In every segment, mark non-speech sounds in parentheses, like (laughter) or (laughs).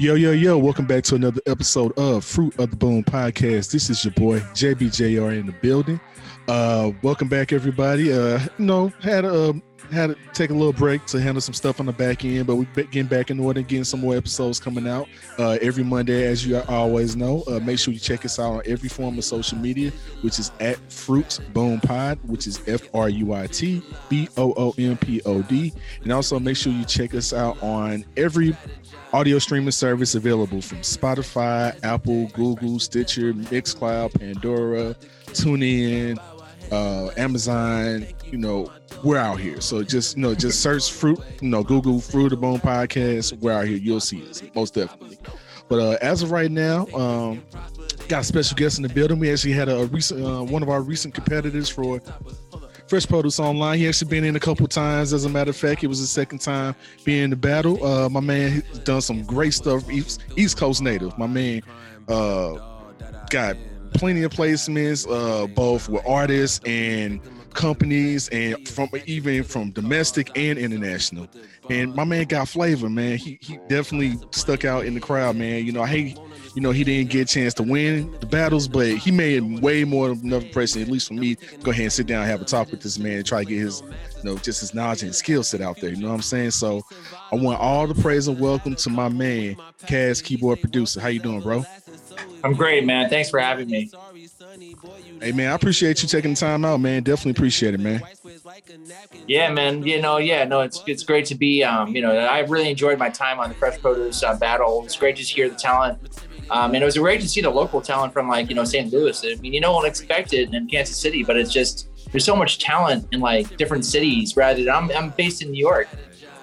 Yo, yo, yo, welcome back to another episode of Fruit of the Boom podcast. This is your boy JBJR in the building. Uh, welcome back, everybody. Uh, you know, had a had to take a little break to handle some stuff on the back end, but we're getting back in order, getting some more episodes coming out uh, every Monday, as you always know. Uh, make sure you check us out on every form of social media, which is at Fruit Boom Pod, which is F R U I T B O O M P O D, and also make sure you check us out on every audio streaming service available from Spotify, Apple, Google, Stitcher, Mixcloud, Pandora, TuneIn, uh, Amazon. You know, we're out here. So just you know, just search fruit. You know, Google Fruit of Boom podcast. We're out here. You'll see us most definitely. But uh, as of right now, um, got a special guest in the building. We actually had a recent uh, one of our recent competitors for Fresh Produce Online. He actually been in a couple times. As a matter of fact, it was his second time being in the battle. Uh, my man done some great stuff. East, East Coast native. My man uh, got plenty of placements, uh, both with artists and companies, and from even from domestic and international. And my man got flavor, man. He he definitely stuck out in the crowd, man. You know, I hate you know, he didn't get a chance to win the battles, but he made way more than enough impression, at least for me, go ahead and sit down and have a talk with this man and try to get his, you know, just his knowledge and skill set out there. You know what I'm saying? So I want all the praise and welcome to my man, Cas keyboard producer. How you doing, bro? I'm great, man. Thanks for having me. Hey man, I appreciate you taking the time out, man. Definitely appreciate it, man. Yeah, man. You know, yeah, no, it's it's great to be. Um, you know, I really enjoyed my time on the Fresh Produce uh, battle. It's great to hear the talent um, and it was great to see the local talent from like, you know, St. Louis. I mean, you don't expect it in Kansas City, but it's just, there's so much talent in like different cities rather than I'm, I'm based in New York,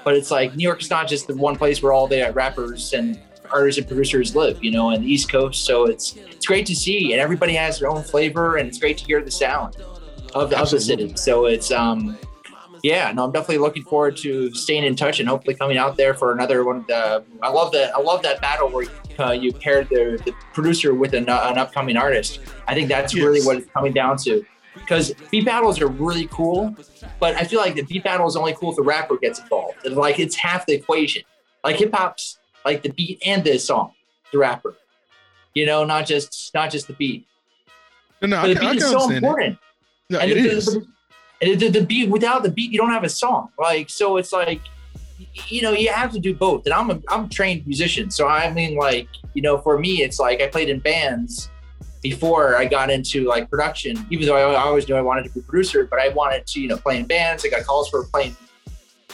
but it's like New York is not just the one place where all the rappers and artists and producers live, you know, and the East Coast. So it's, it's great to see and everybody has their own flavor and it's great to hear the sound of, of the city. So it's, um, yeah, no, I'm definitely looking forward to staying in touch and hopefully coming out there for another one. The, I love that. I love that battle where uh, you paired the, the producer with an, uh, an upcoming artist. I think that's yes. really what it's coming down to. Because beat battles are really cool, but I feel like the beat battle is only cool if the rapper gets involved. And like it's half the equation. Like hip hop's like the beat and the song, the rapper. You know, not just not just the beat. No, no, but the I, beat I is so important. No, and it the, is. And the, the beat without the beat, you don't have a song. Like so, it's like you know you have to do both. And I'm a I'm a trained musician, so I mean like you know for me it's like I played in bands before I got into like production. Even though I, always knew I wanted to be a producer, but I wanted to you know play in bands. I got calls for playing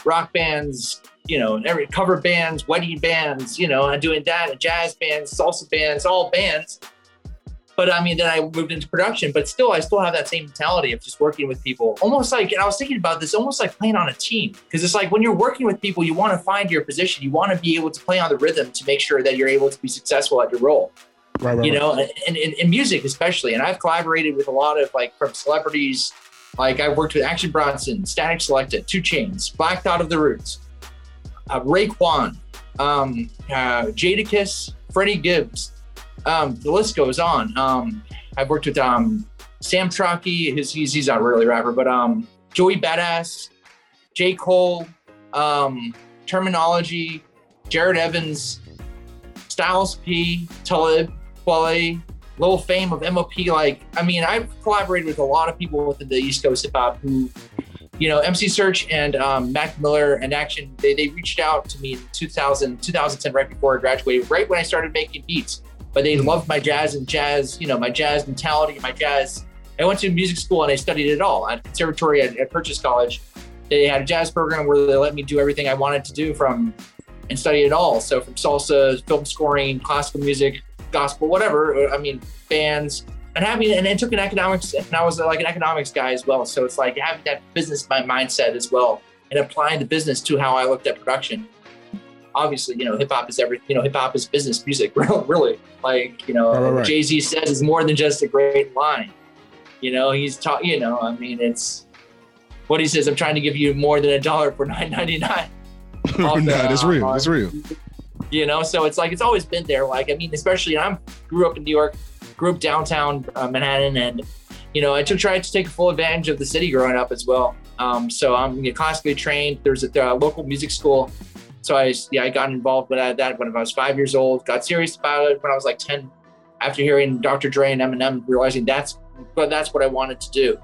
rock bands, you know, every cover bands, wedding bands, you know, and doing that, and jazz bands, salsa bands, all bands. But I mean, then I moved into production, but still, I still have that same mentality of just working with people. Almost like, and I was thinking about this, almost like playing on a team. Because it's like when you're working with people, you want to find your position. You want to be able to play on the rhythm to make sure that you're able to be successful at your role. Right, right, you know, right. and in music especially. And I've collaborated with a lot of like from celebrities. Like I've worked with Action Bronson, Statik Selektah, 2 Chainz, Black Thought of the Roots, uh, Raekwon, um, uh, Jadakiss, Freddie Gibbs, um, the list goes on. Um, I've worked with um, Sam Trocchi, he's, he's, he's not really a rapper, but um, Joey Badass, J. Cole, um, Termanology, Jared Evans, Styles P, Talib, Kweli, Lil Fame of MOP. Like, I mean, I've collaborated with a lot of people within the East Coast hip hop who, you know, MC Serch and um, Mac Miller and Action, they, they reached out to me in 2000, 2010, right before I graduated, right when I started making beats but they loved my jazz and jazz, you know, my jazz mentality, my jazz. I went to music school and I studied it all at conservatory at, at Purchase College. They had a jazz program where they let me do everything I wanted to do from and study it all. So from salsa, film scoring, classical music, gospel, whatever. I mean, bands and having and then took an economics and I was like an economics guy as well. So it's like having that business my mindset as well and applying the business to how I looked at production obviously, you know, hip hop is every, you know, hip hop is business music, (laughs) really. Like, you know, right, right. Jay Z says is more than just a great line. You know, he's taught, you know, I mean, it's what he says. I'm trying to give you more than a dollar for (laughs) nine ninety nine. (laughs) nah, that's real. That's real. You know, so it's like it's always been there. Like, I mean, especially I'm grew up in New York, grew up downtown uh, Manhattan, and you know, I took tried to take full advantage of the city growing up as well. Um, so I'm you know, classically trained. There's a, a local music school So I yeah I got involved with that when I was five years old. Got serious about it when I was like ten. After hearing Dr. Dre and Eminem, realizing that's but that's what I wanted to do.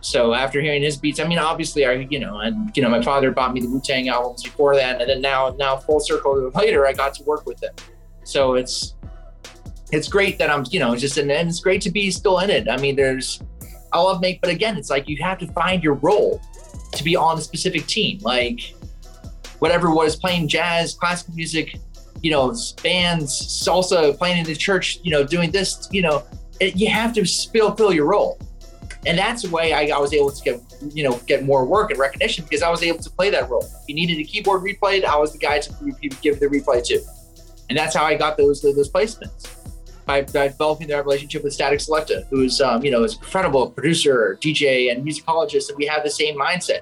So after hearing his beats, I mean, obviously, I you know, and you know, my father bought me the Wu Tang albums before that, and then now now full circle later, I got to work with him. So it's it's great that I'm you know just in, and it's great to be still in it. I mean, there's I love make, but again, it's like you have to find your role to be on a specific team. Like whatever was playing jazz, classical music, you know, bands, salsa, playing in the church, you know, doing this, you know, it, you have to fulfill your role. And that's the way I, I, was able to get, you know, get more work and recognition because I was able to play that role. If you needed a keyboard replayed, I was the guy to give the replay to. And that's how I got those those placements by, by developing that relationship with Statik Selektah, who's um, you know is incredible producer, DJ, and musicologist, and we have the same mindset,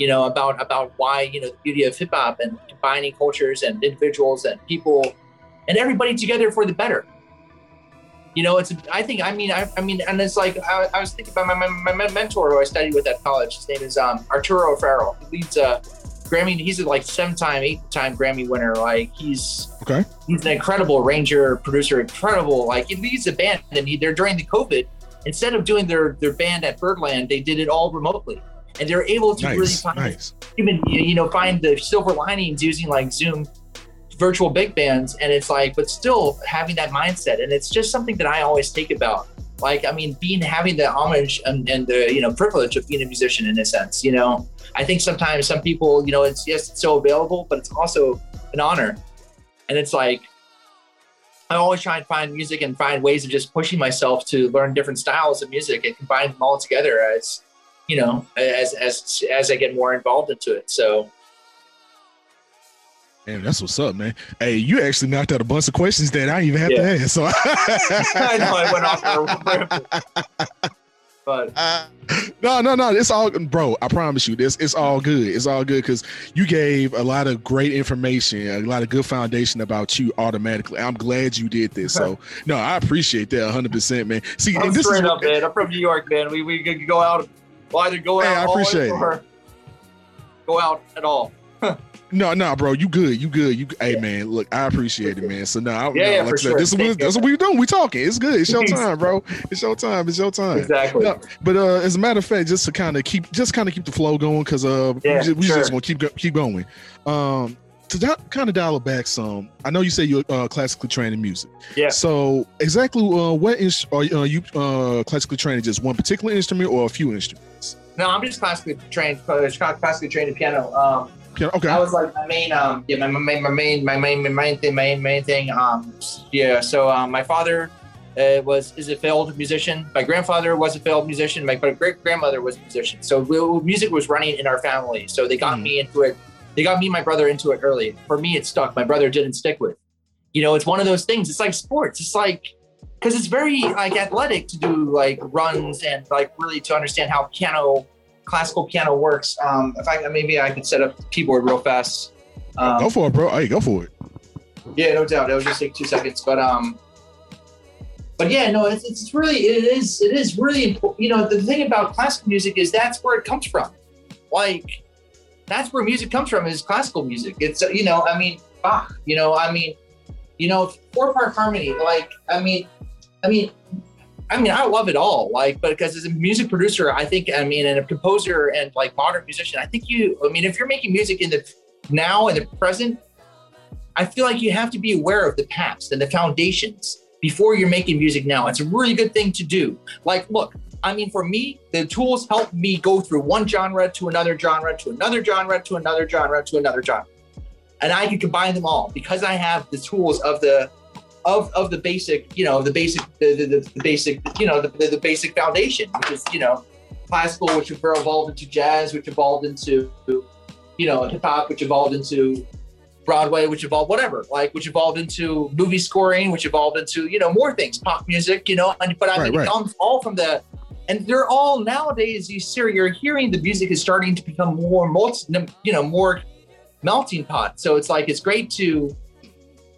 you know, about about why you know the beauty of hip hop and combining cultures and individuals and people and everybody together for the better. You know, it's I think I mean I, I mean and it's like I, I was thinking about my, my, my mentor who I studied with at college. His name is um, Arturo O'Farrill. He leads uh, Grammy. He's a like seven time, eight time Grammy winner. Like he's okay. He's an incredible arranger, producer, incredible. Like he leads a band, and he, they're during the COVID. Instead of doing their their band at Birdland, they did it all remotely, and they're able to nice, really find nice. even you know find the silver linings using like Zoom virtual big bands and it's like but still having that mindset and it's just something that i always think about like i mean being having the homage and, and the you know privilege of being a musician in a sense you know I think sometimes some people, you know, it's yes, it's so available, but it's also an honor. And it's like I always try and find music and find ways of just pushing myself to learn different styles of music and combine them all together as, you know, as as as I get more involved into it. So Man, that's what's up, man. Hey, you actually knocked out a bunch of questions that I even have yeah. to ask. So (laughs) I know I went off. But uh, (laughs) no, no, no. It's all, bro. I promise you, this it's all good. It's all good because you gave a lot of great information, a lot of good foundation about you automatically. I'm glad you did this. So (laughs) no, I appreciate that 100, percent man. See, I'm this straight is, up, man. I'm from New York, man. We we could go out, well, either go out, I appreciate it. go out at all. (laughs) No, no, bro, you good, you good, you. Hey, man, look, I appreciate it, man. So now, yeah, no, yeah, like for sure. this is what, that's what we're doing. We talking. It's good. It's your (laughs) time, bro. It's your time. It's your time. Exactly. No, but uh, as a matter of fact, just to kind of keep, just kind of keep the flow going, because uh, yeah, we, just, we sure. just gonna keep keep going. Um, to kind of dial it back some, I know you say you're uh, classically trained in music. Yeah. So exactly, uh, what is are uh, you uh, classically trained in just one particular instrument or a few instruments? No, I'm just classically trained. Classically trained in piano. Um, piano. Okay. That was like my main, um, yeah, my, my main, my main, my main, my main thing, my main, main thing. Um, yeah. So um, my father uh, was is a failed musician. My grandfather was a failed musician. My great grandmother was a musician. So we, music was running in our family. So they got mm. me into it. They got me and my brother into it early. For me, it stuck. My brother didn't stick with. You know, it's one of those things. It's like sports. It's like because it's very like athletic to do like runs and like really to understand how piano classical piano works. Um, if I maybe I could set up the keyboard real fast. Um, go for it, bro. Hey, go for it. Yeah, no doubt. It will just take two seconds, but um, but yeah, no, it's, it's really it is it is really important. You know, the thing about classical music is that's where it comes from. Like that's where music comes from is classical music. It's you know, I mean Bach. You know, I mean, you know, four part harmony. Like I mean, I mean, I mean, I love it all. Like, but because as a music producer, I think, I mean, and a composer and like modern musician, I think you, I mean, if you're making music in the now and the present, I feel like you have to be aware of the past and the foundations before you're making music now. It's a really good thing to do. Like, look, I mean, for me, the tools help me go through one genre to another genre to another genre to another genre to another genre. And I can combine them all because I have the tools of the of of the basic, you know, the basic, the, the, the, basic, you know, the, the, the, basic foundation, which is, you know, classical, which evolved into jazz, which evolved into, you know, hip hop, which evolved into Broadway, which evolved whatever, like which evolved into movie scoring, which evolved into, you know, more things, pop music, you know, and, but I mean, right, right. it comes all from the, and they're all nowadays. You see, you're hearing the music is starting to become more multi, you know, more melting pot. So it's like it's great to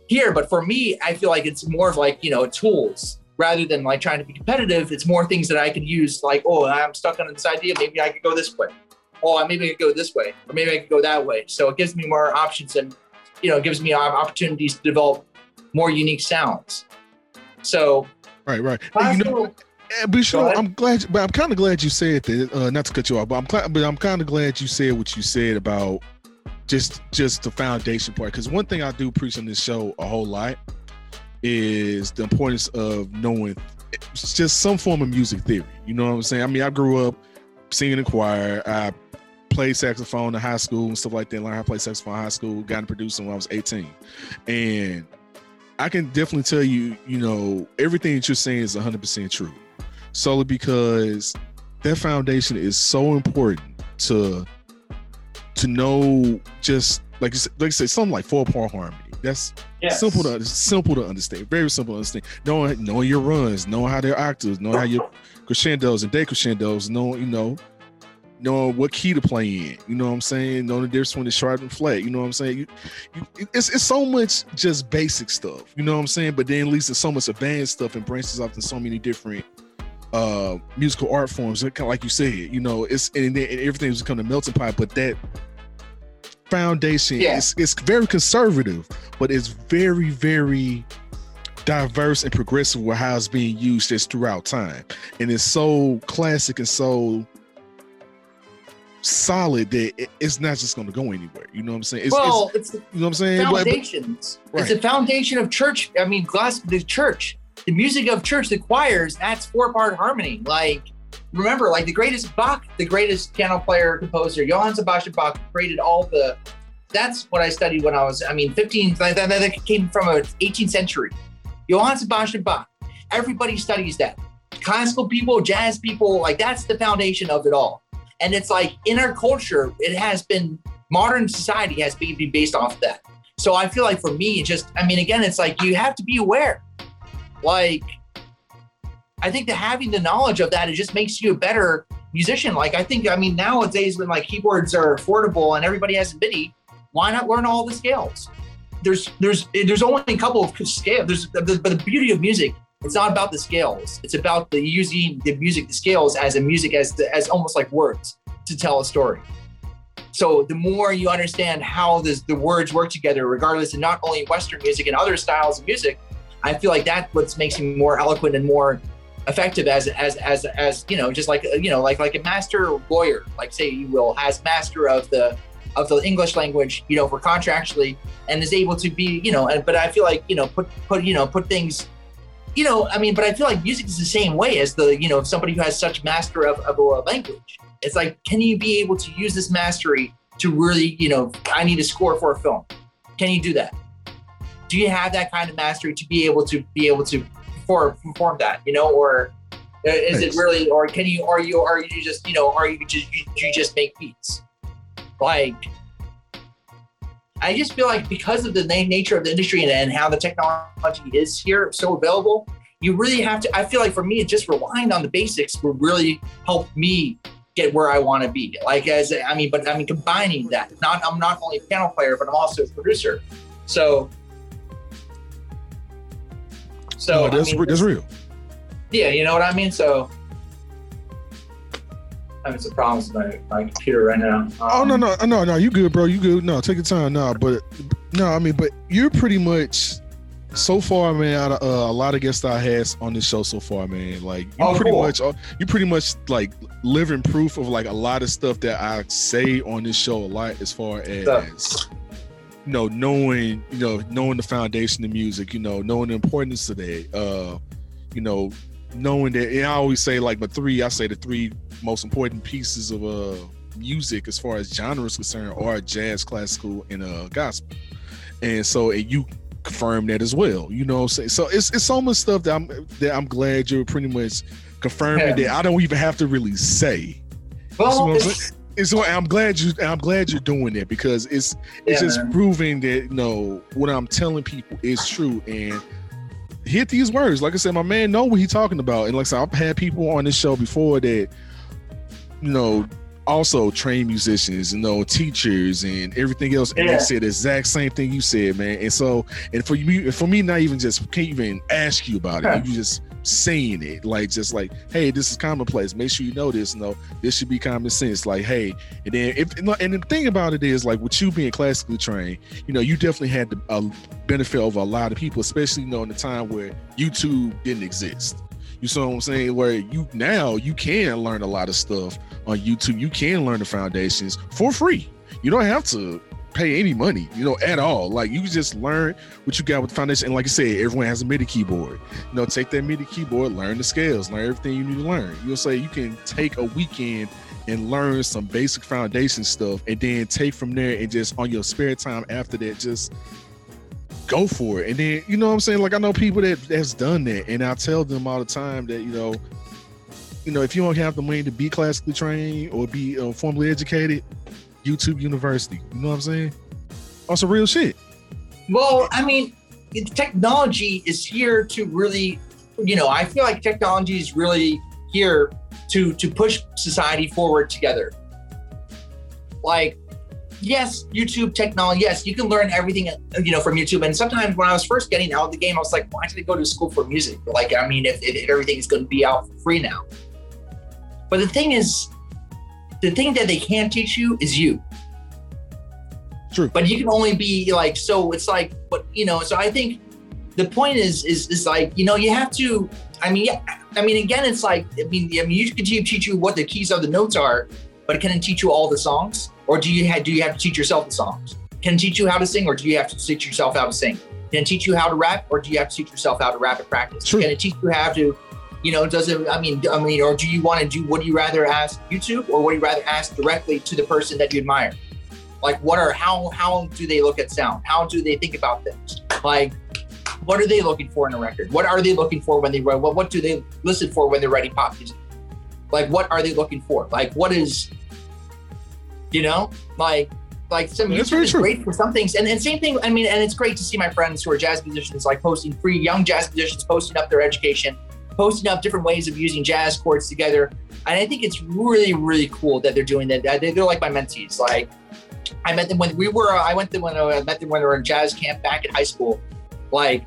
here. But for me, I feel like it's more of like, you know, tools rather than like trying to be competitive. It's more things that I can use like, oh, I'm stuck on this idea. Maybe I could go this way. Oh, maybe I could go this way, or maybe I could go that way. So it gives me more options and you know, it gives me opportunities to develop more unique sounds. So, right, right. Hey, you know, eh, but you I'm glad, but I'm kind of glad you said that. Uh, not to cut you off, but I'm glad, but I'm kind of glad you said what you said about just just the foundation part. Because one thing I do preach on this show a whole lot is the importance of knowing it's just some form of music theory. You know what I'm saying? I mean, I grew up singing in choir. I played saxophone in high school and stuff like that. Learned how to play saxophone in high school. Got into producing when I was 18, and I can definitely tell you, you know, everything that you're saying is 100% true. Solely because that foundation is so important to to know just like like I said, something like four part harmony. That's yes. simple to simple to understand. Very simple to understand. Knowing knowing your runs, knowing how their octaves, knowing how your crescendos and decrescendos, knowing you know, knowing what key to play in. You know what I'm saying? Knowing the difference between the sharp and flat. You know what I'm saying? You, you, it's it's so much just basic stuff. You know what I'm saying? But then least it's so much advanced stuff and branches off in so many different uh musical art forms. Kind of like you said, you know, it's and, and everything's become a melting pot. But that foundation yeah. is it's very conservative, but it's very very diverse and progressive with how it's being used just throughout time, and it's so classic and so solid that it's not just going to go anywhere. You know what I'm saying? It's, well, it's, it's you know what I'm saying. Foundations. But, but, right. It's a foundation of church. I mean, glass the church, the music of church, the choirs. That's four part harmony. Like remember, like the greatest Bach, the greatest piano player, composer, Johann Sebastian Bach created all the. That's what I studied when I was, I mean, 15. That, that came from a 18th century. Johann Sebastian Bach. Everybody studies that. Classical people, jazz people, like that's the foundation of it all. And it's like in our culture, it has been modern society has been based off that. So I feel like for me, it just, I mean, again, it's like you have to be aware. Like I think that having the knowledge of that, it just makes you a better musician. Like I think, I mean, nowadays when like keyboards are affordable and everybody has a MIDI, why not learn all the scales? There's there's there's only a couple of scales. There's but the beauty of music, it's not about the scales. It's about the using the music, the scales as a music as the, as almost like words to tell a story. So the more you understand how this, the words work together, regardless of not only Western music and other styles of music, I feel like that what makes me more eloquent and more effective as as as as you know just like you know like like a master lawyer like say you will has master of the of the english language you know for contractually and is able to be you know and but i feel like you know put put you know put things you know i mean but i feel like music is the same way as the you know somebody who has such master of, of a language. It's like can you be able to use this mastery to really you know i need a score for a film? Can you do that? Do you have that kind of mastery to be able to be able to perform perform that, you know, or uh, is nice. it really, or can you, are you, are you just, you know, are you just, you, you just make beats? Like, I just feel like because of the nature of the industry and, and how the technology is here so available, you really have to. I feel like for me, just relying on the basics would really help me get where I want to be. Like as I mean, but I mean combining that. Not I'm not only a piano player, but I'm also a producer. So so no, that's, I mean, that's real. Yeah, you know what I mean. So I'm having some problems with my, my computer right now. Um, oh no no no no, you good, bro? You good? No, take your time. No, but no, I mean, but you're pretty much so far, man. Out of, uh, a lot of guests I had on this show so far, man. Like you oh, pretty cool. much, uh, you pretty much like living proof of like a lot of stuff that I say on this show a lot, as far as you know, knowing, you know, knowing the foundation of music, you know, knowing the importance of that, uh, you know, knowing that, and I always say like the three, I say the three most important pieces of uh music as far as genre is concerned are jazz, classical, and uh gospel. And so and you confirm that as well. You know saying? So it's it's so much stuff that I'm that I'm glad you're pretty much confirming yeah. that I don't even have to really say. Well, it's I'm glad you I'm glad you're doing it because it's it's yeah, just man. proving that you know what I'm telling people is true and hit these words. Like I said, my man know what he's talking about. And like I said, I've had people on this show before that, you know, also trained musicians, you know, teachers and everything else. And Yeah. they said the exact same thing you said, man. And so, and for you, for me, not even just can't even ask you about Huh. it. You just saying it, like just like, hey, this is commonplace. Make sure you know this. No, this should be common sense. Like, hey, and then if and the thing about it is, like, with you being classically trained, you know, you definitely had the uh, benefit over a lot of people, especially you know in the time where YouTube didn't exist. You see what I'm saying? Where you now you can learn a lot of stuff on YouTube. You can learn the foundations for free. You don't have to pay any money, you know, at all. Like you just learn what you got with the foundation. And like I said, everyone has a MIDI keyboard. You know, take that MIDI keyboard, learn the scales, learn everything you need to learn. You'll say you can take a weekend and learn some basic foundation stuff and then take from there and just on your spare time after that, just go for it. And then, you know what I'm saying? Like I know people that that's done that. And I tell them all the time that, you know, you know, if you don't have the money to be classically trained or be uh, formally educated, YouTube University. You know what I'm saying? Also, real shit. Well, I mean, technology is here to really, you know, I feel like technology is really here to to push society forward together. Like, yes, YouTube technology. Yes, you can learn everything, you know, from YouTube. And sometimes when I was first getting out of the game, I was like, why did I go to school for music? Like, I mean, if, if, is going to be out for free now. But the thing is, the thing that they can't teach you is you True. but you can only be like so it's like but you know so i think the point is is is like you know you have to i mean yeah i mean again it's like i mean i mean you can teach you what the keys of the notes are but can it teach you all the songs? Or do you have do you have to teach yourself the songs? Can it teach you how to sing or do you have to teach yourself how to sing? Can it teach you how to rap or do you have to teach yourself how to rap at practice? True. can it teach you how to you know does it i mean i mean or do you want to do would you rather ask youtube or would you rather ask directly to the person that you admire? Like what are how how do they look at sound? How do they think about things? Like what are they looking for in a record? What are they looking for when they write what, what do they listen for when they're writing pop music? Like what are they looking for? Like what is you know like like some That's YouTube is true. great for some things and, and same thing i mean and it's great to see my friends who are jazz musicians like posting free young jazz musicians posting up their education posting up different ways of using jazz chords together and i think it's really really cool that they're doing that They- they're like my mentees like I met them when we were. Uh, I went to when uh, I met them when we were in jazz camp back in high school. Like,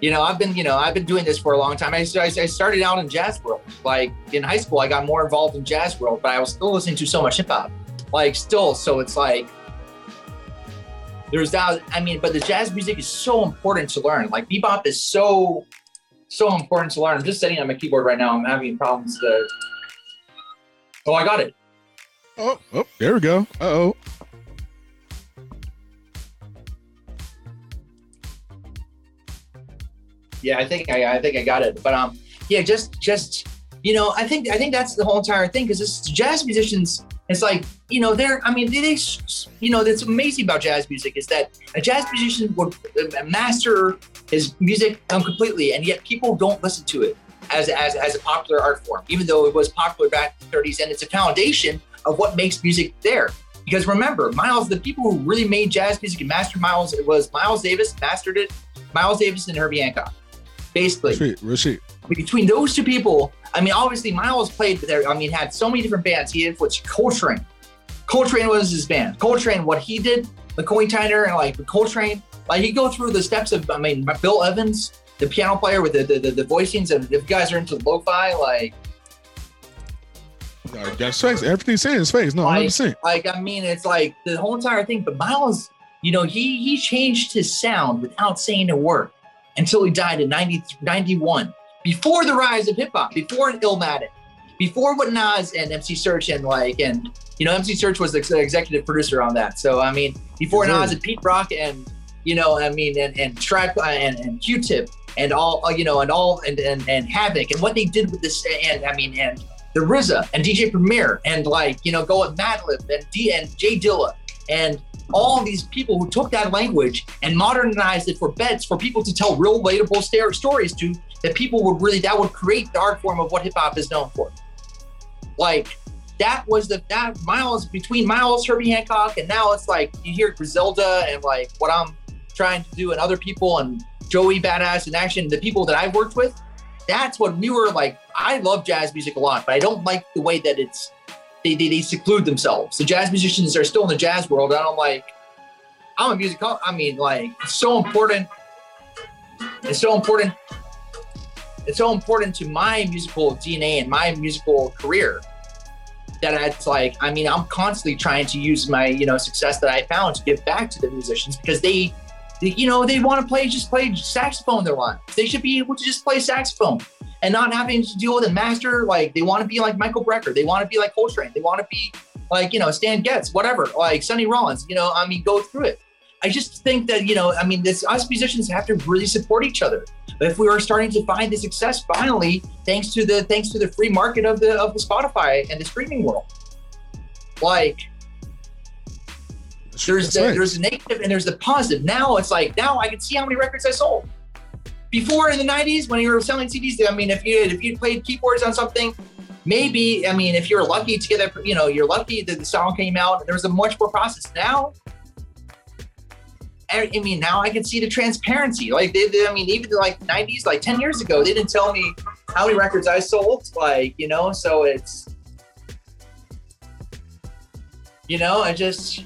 you know, I've been, you know, I've been doing this for a long time. I, I I started out in jazz world. Like in high school, I got more involved in jazz world, but I was still listening to so much hip hop. Like still, so it's like there's that. I mean, but the jazz music is so important to learn. Like bebop is so so important to learn. I'm just sitting on my keyboard right now. I'm having problems. To... Oh, I got it. Oh, oh, there we go. Uh oh. Yeah, I think I, I think I got it. But um, yeah, just just you know, I think I think that's the whole entire thing because it's jazz musicians. It's like you know, they're I mean, they, you know, that's amazing about jazz music is that a jazz musician would master his music completely, and yet people don't listen to it as as as a popular art form, even though it was popular back in the 30s, and it's a foundation of what makes music there. Because remember, Miles, the people who really made jazz music and mastered Miles, it was Miles Davis mastered it, Miles Davis and Herbie Hancock. Basically, Shit, real shit. between those two people, I mean, obviously Miles played there. I mean, had so many different bands. He influenced Coltrane. Coltrane was his band. Coltrane, what he did, McCoy Tyner, and like Coltrane, like he go through the steps of. I mean, Bill Evans, the piano player with the the, the, the voicings, and if you guys are into lo-fi, like that's facts. Everything's in his face. No, Like- 100. percent like I mean, it's like the whole entire thing. But Miles, you know, he he changed his sound without saying a word until he died in 90, 91. Before the rise of hip hop, before Illmatic, before what Nas and MC Serch and like and you know MC Serch was the executive producer on that. So I mean, before sir. Nas and Pete Rock and you know, I mean, and and Track and and Q-Tip and all uh, you know, and all and and and Havoc and what they did with this and I mean and the RZA and DJ Premier and like you know go at Madlib and D and Jay Dilla and all these people who took that language and modernized it for beds for people to tell real relatable sta- stories to that people would really that would create the art form of what hip hop is known for. Like that was the that Miles between Miles Herbie Hancock and now it's like you hear Griselda and like what I'm trying to do and other people and Joey Badass and Action the people that I've worked with that's what we were like. I love jazz music a lot, but I don't like the way that it's they, they, they seclude themselves. The jazz musicians are still in the jazz world. And I'm like, I'm a music. I mean, like, it's so important. It's so important. It's so important to my musical DNA and my musical career that it's like, I mean, I'm constantly trying to use my, you know, success that I found to give back to the musicians because they, they you know, they want to play, just play saxophone their life. They should be able to just play saxophone and not having to deal with a master. Like they want to be like Michael Brecker. They want to be like Coltrane. They want to be like, you know, Stan Getz, whatever, like Sonny Rollins, you know, I mean, go through it. I just think that, you know, I mean, this us musicians have to really support each other. If we are starting to find the success finally, thanks to the thanks to the free market of the of the Spotify and the streaming world. Like there's the, right. there's the negative and there's the positive. Now it's like now I can see how many records I sold. Before in the 90s, when you were selling CDs, I mean, if you if you played keyboards on something, maybe I mean, if you're lucky to get that, you know, you're lucky that the song came out. There was a much more process. Now I mean, now I can see the transparency. Like, they, they, I mean, even like 90s, like 10 years ago, they didn't tell me how many records I sold. Like, you know, so it's, you know, I just.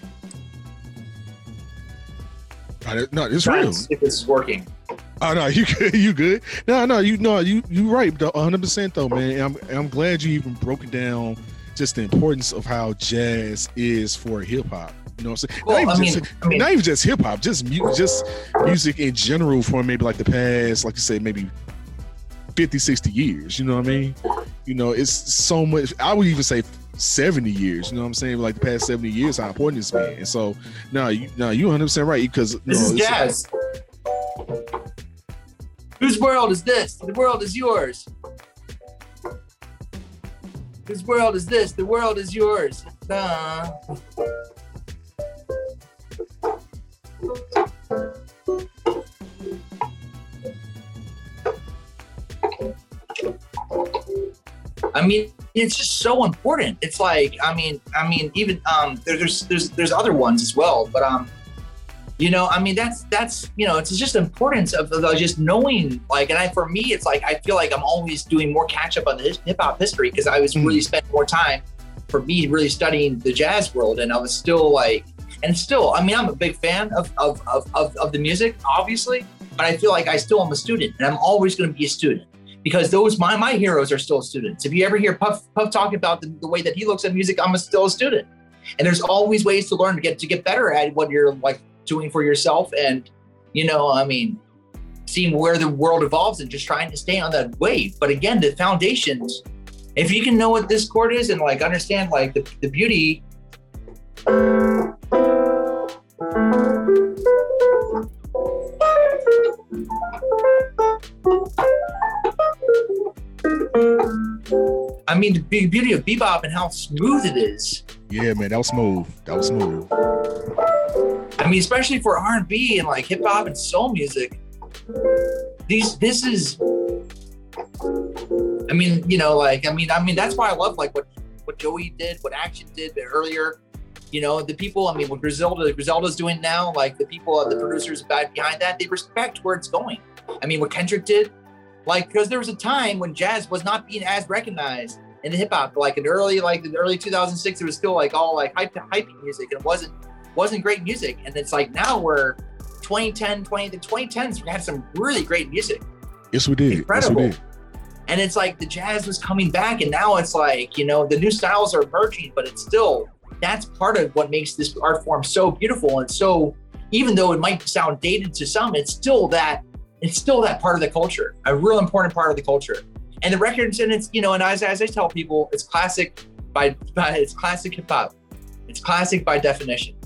No, it's real. If this is working. Oh no, you good? You good? No, no, you no, you you right, 100 percent though, man. I'm I'm glad you even broke it down, just the importance of how jazz is for hip hop you know what I'm saying? Well, not, even I just, I mean, not even just hip hop, just mu- just music in general for maybe like the past, like you say, maybe 50, 60 years. You know what I mean? You know, it's so much. I would even say 70 years. You know what I'm saying? Like the past 70 years, how important it's been. And so, no, you, no, you 100 percent right because this no, is jazz. Whose world is this? The world is yours. Whose world is this? The world is yours. Uh. I mean, it's just so important. It's like, I mean, I mean, even um, there, there's there's there's other ones as well, but um, you know, I mean, that's that's you know, it's just the importance of, of just knowing, like, and I for me, it's like I feel like I'm always doing more catch up on the hip hop history because I was mm. really spent more time for me really studying the jazz world, and I was still like, and still, I mean, I'm a big fan of of of, of, of the music, obviously, but I feel like I still am a student, and I'm always going to be a student because those my my heroes are still students. If you ever hear Puff Puff talk about the, the way that he looks at music, I'm a, still a student. And there's always ways to learn to get to get better at what you're like doing for yourself. And you know, I mean, seeing where the world evolves and just trying to stay on that wave. But again, the foundations. If you can know what this chord is and like understand like the, the beauty I mean, the beauty of bebop and how smooth it is. Yeah, man, that was smooth. That was smooth. Mean, especially for R and B and like hip hop and soul music. These, this is. I mean, you know, like I mean, I mean, that's why I love like what what Joey did, what Action did earlier. You know, the people. I mean, what Griselda Griselda's doing now, like the people, the producers behind that, they respect where it's going. I mean, what Kendrick did, like because there was a time when jazz was not being as recognized in the hip hop. Like in early, like in early 2006, it was still like all like hype hyping music, and it wasn't wasn't great music. And it's like now we're 2010, 20 the 2010s, we had some really great music. Yes, we did. Incredible. Yes, we did. And it's like the jazz was coming back, and now it's like you know the new styles are emerging, but it's still that's part of what makes this art form so beautiful and so even though it might sound dated to some, it's still that it's still that part of the culture, a real important part of the culture. And the records, and it's you know, and as, as I tell people, it's classic by, by it's classic hip hop. It's classic by definition.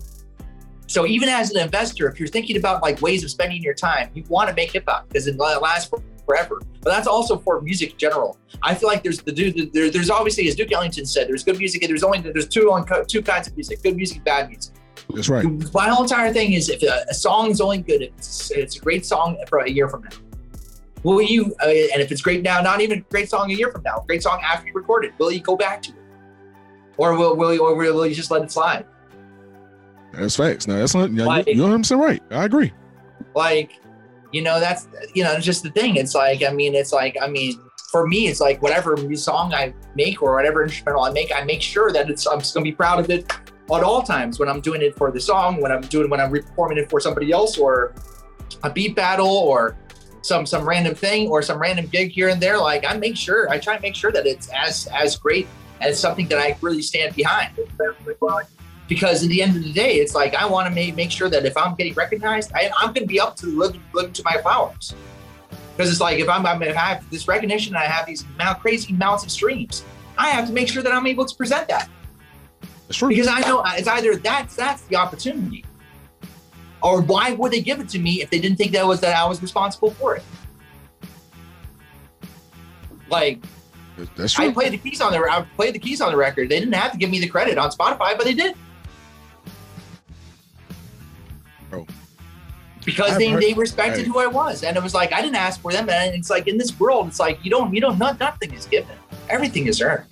So even as an investor, if you're thinking about like ways of spending your time, you want to make hip hop because it lasts forever. But that's also for music in general. I feel like there's the dude. There, there's obviously, as Duke Ellington said, there's good music and there's only there's two on two kinds of music: good music, bad music. That's right. My whole entire thing is if a, a song is only good, it's, it's a great song for a year from now. Will you, uh, and if it's great now, not even a great song a year from now, great song after you record it, will you go back to it? Or will, will, you, or will you just let it slide? That's facts. No, that's not, like, you, know what I'm saying? Right. I agree. Like, you know, that's, you know, just the thing. It's like, I mean, it's like, I mean, for me, it's like whatever song I make or whatever instrumental I make, I make sure that it's I'm just gonna be proud of it at all times when I'm doing it for the song, when I'm doing when I'm performing it for somebody else, or a beat battle, or some some random thing, or some random gig here and there. Like I make sure I try and make sure that it's as as great as something that I really stand behind. Because at the end of the day, it's like I want to make, make sure that if I'm getting recognized, I, am going to be up to live, live to my flowers. Because it's like if I'm, I'm if I have this recognition, and I have these crazy amounts of streams, I have to make sure that I'm able to present that. That's true. Because I know it's either that's that's the opportunity, or why would they give it to me if they didn't think that was that I was responsible for it? Like, that's true. I played the keys on the I played the keys on the record. They didn't have to give me the credit on Spotify, but they did. Because they, they respected who I was, and it was like I didn't ask for them, and it's like in this world, it's like you don't you don't not, nothing is given, everything is earned.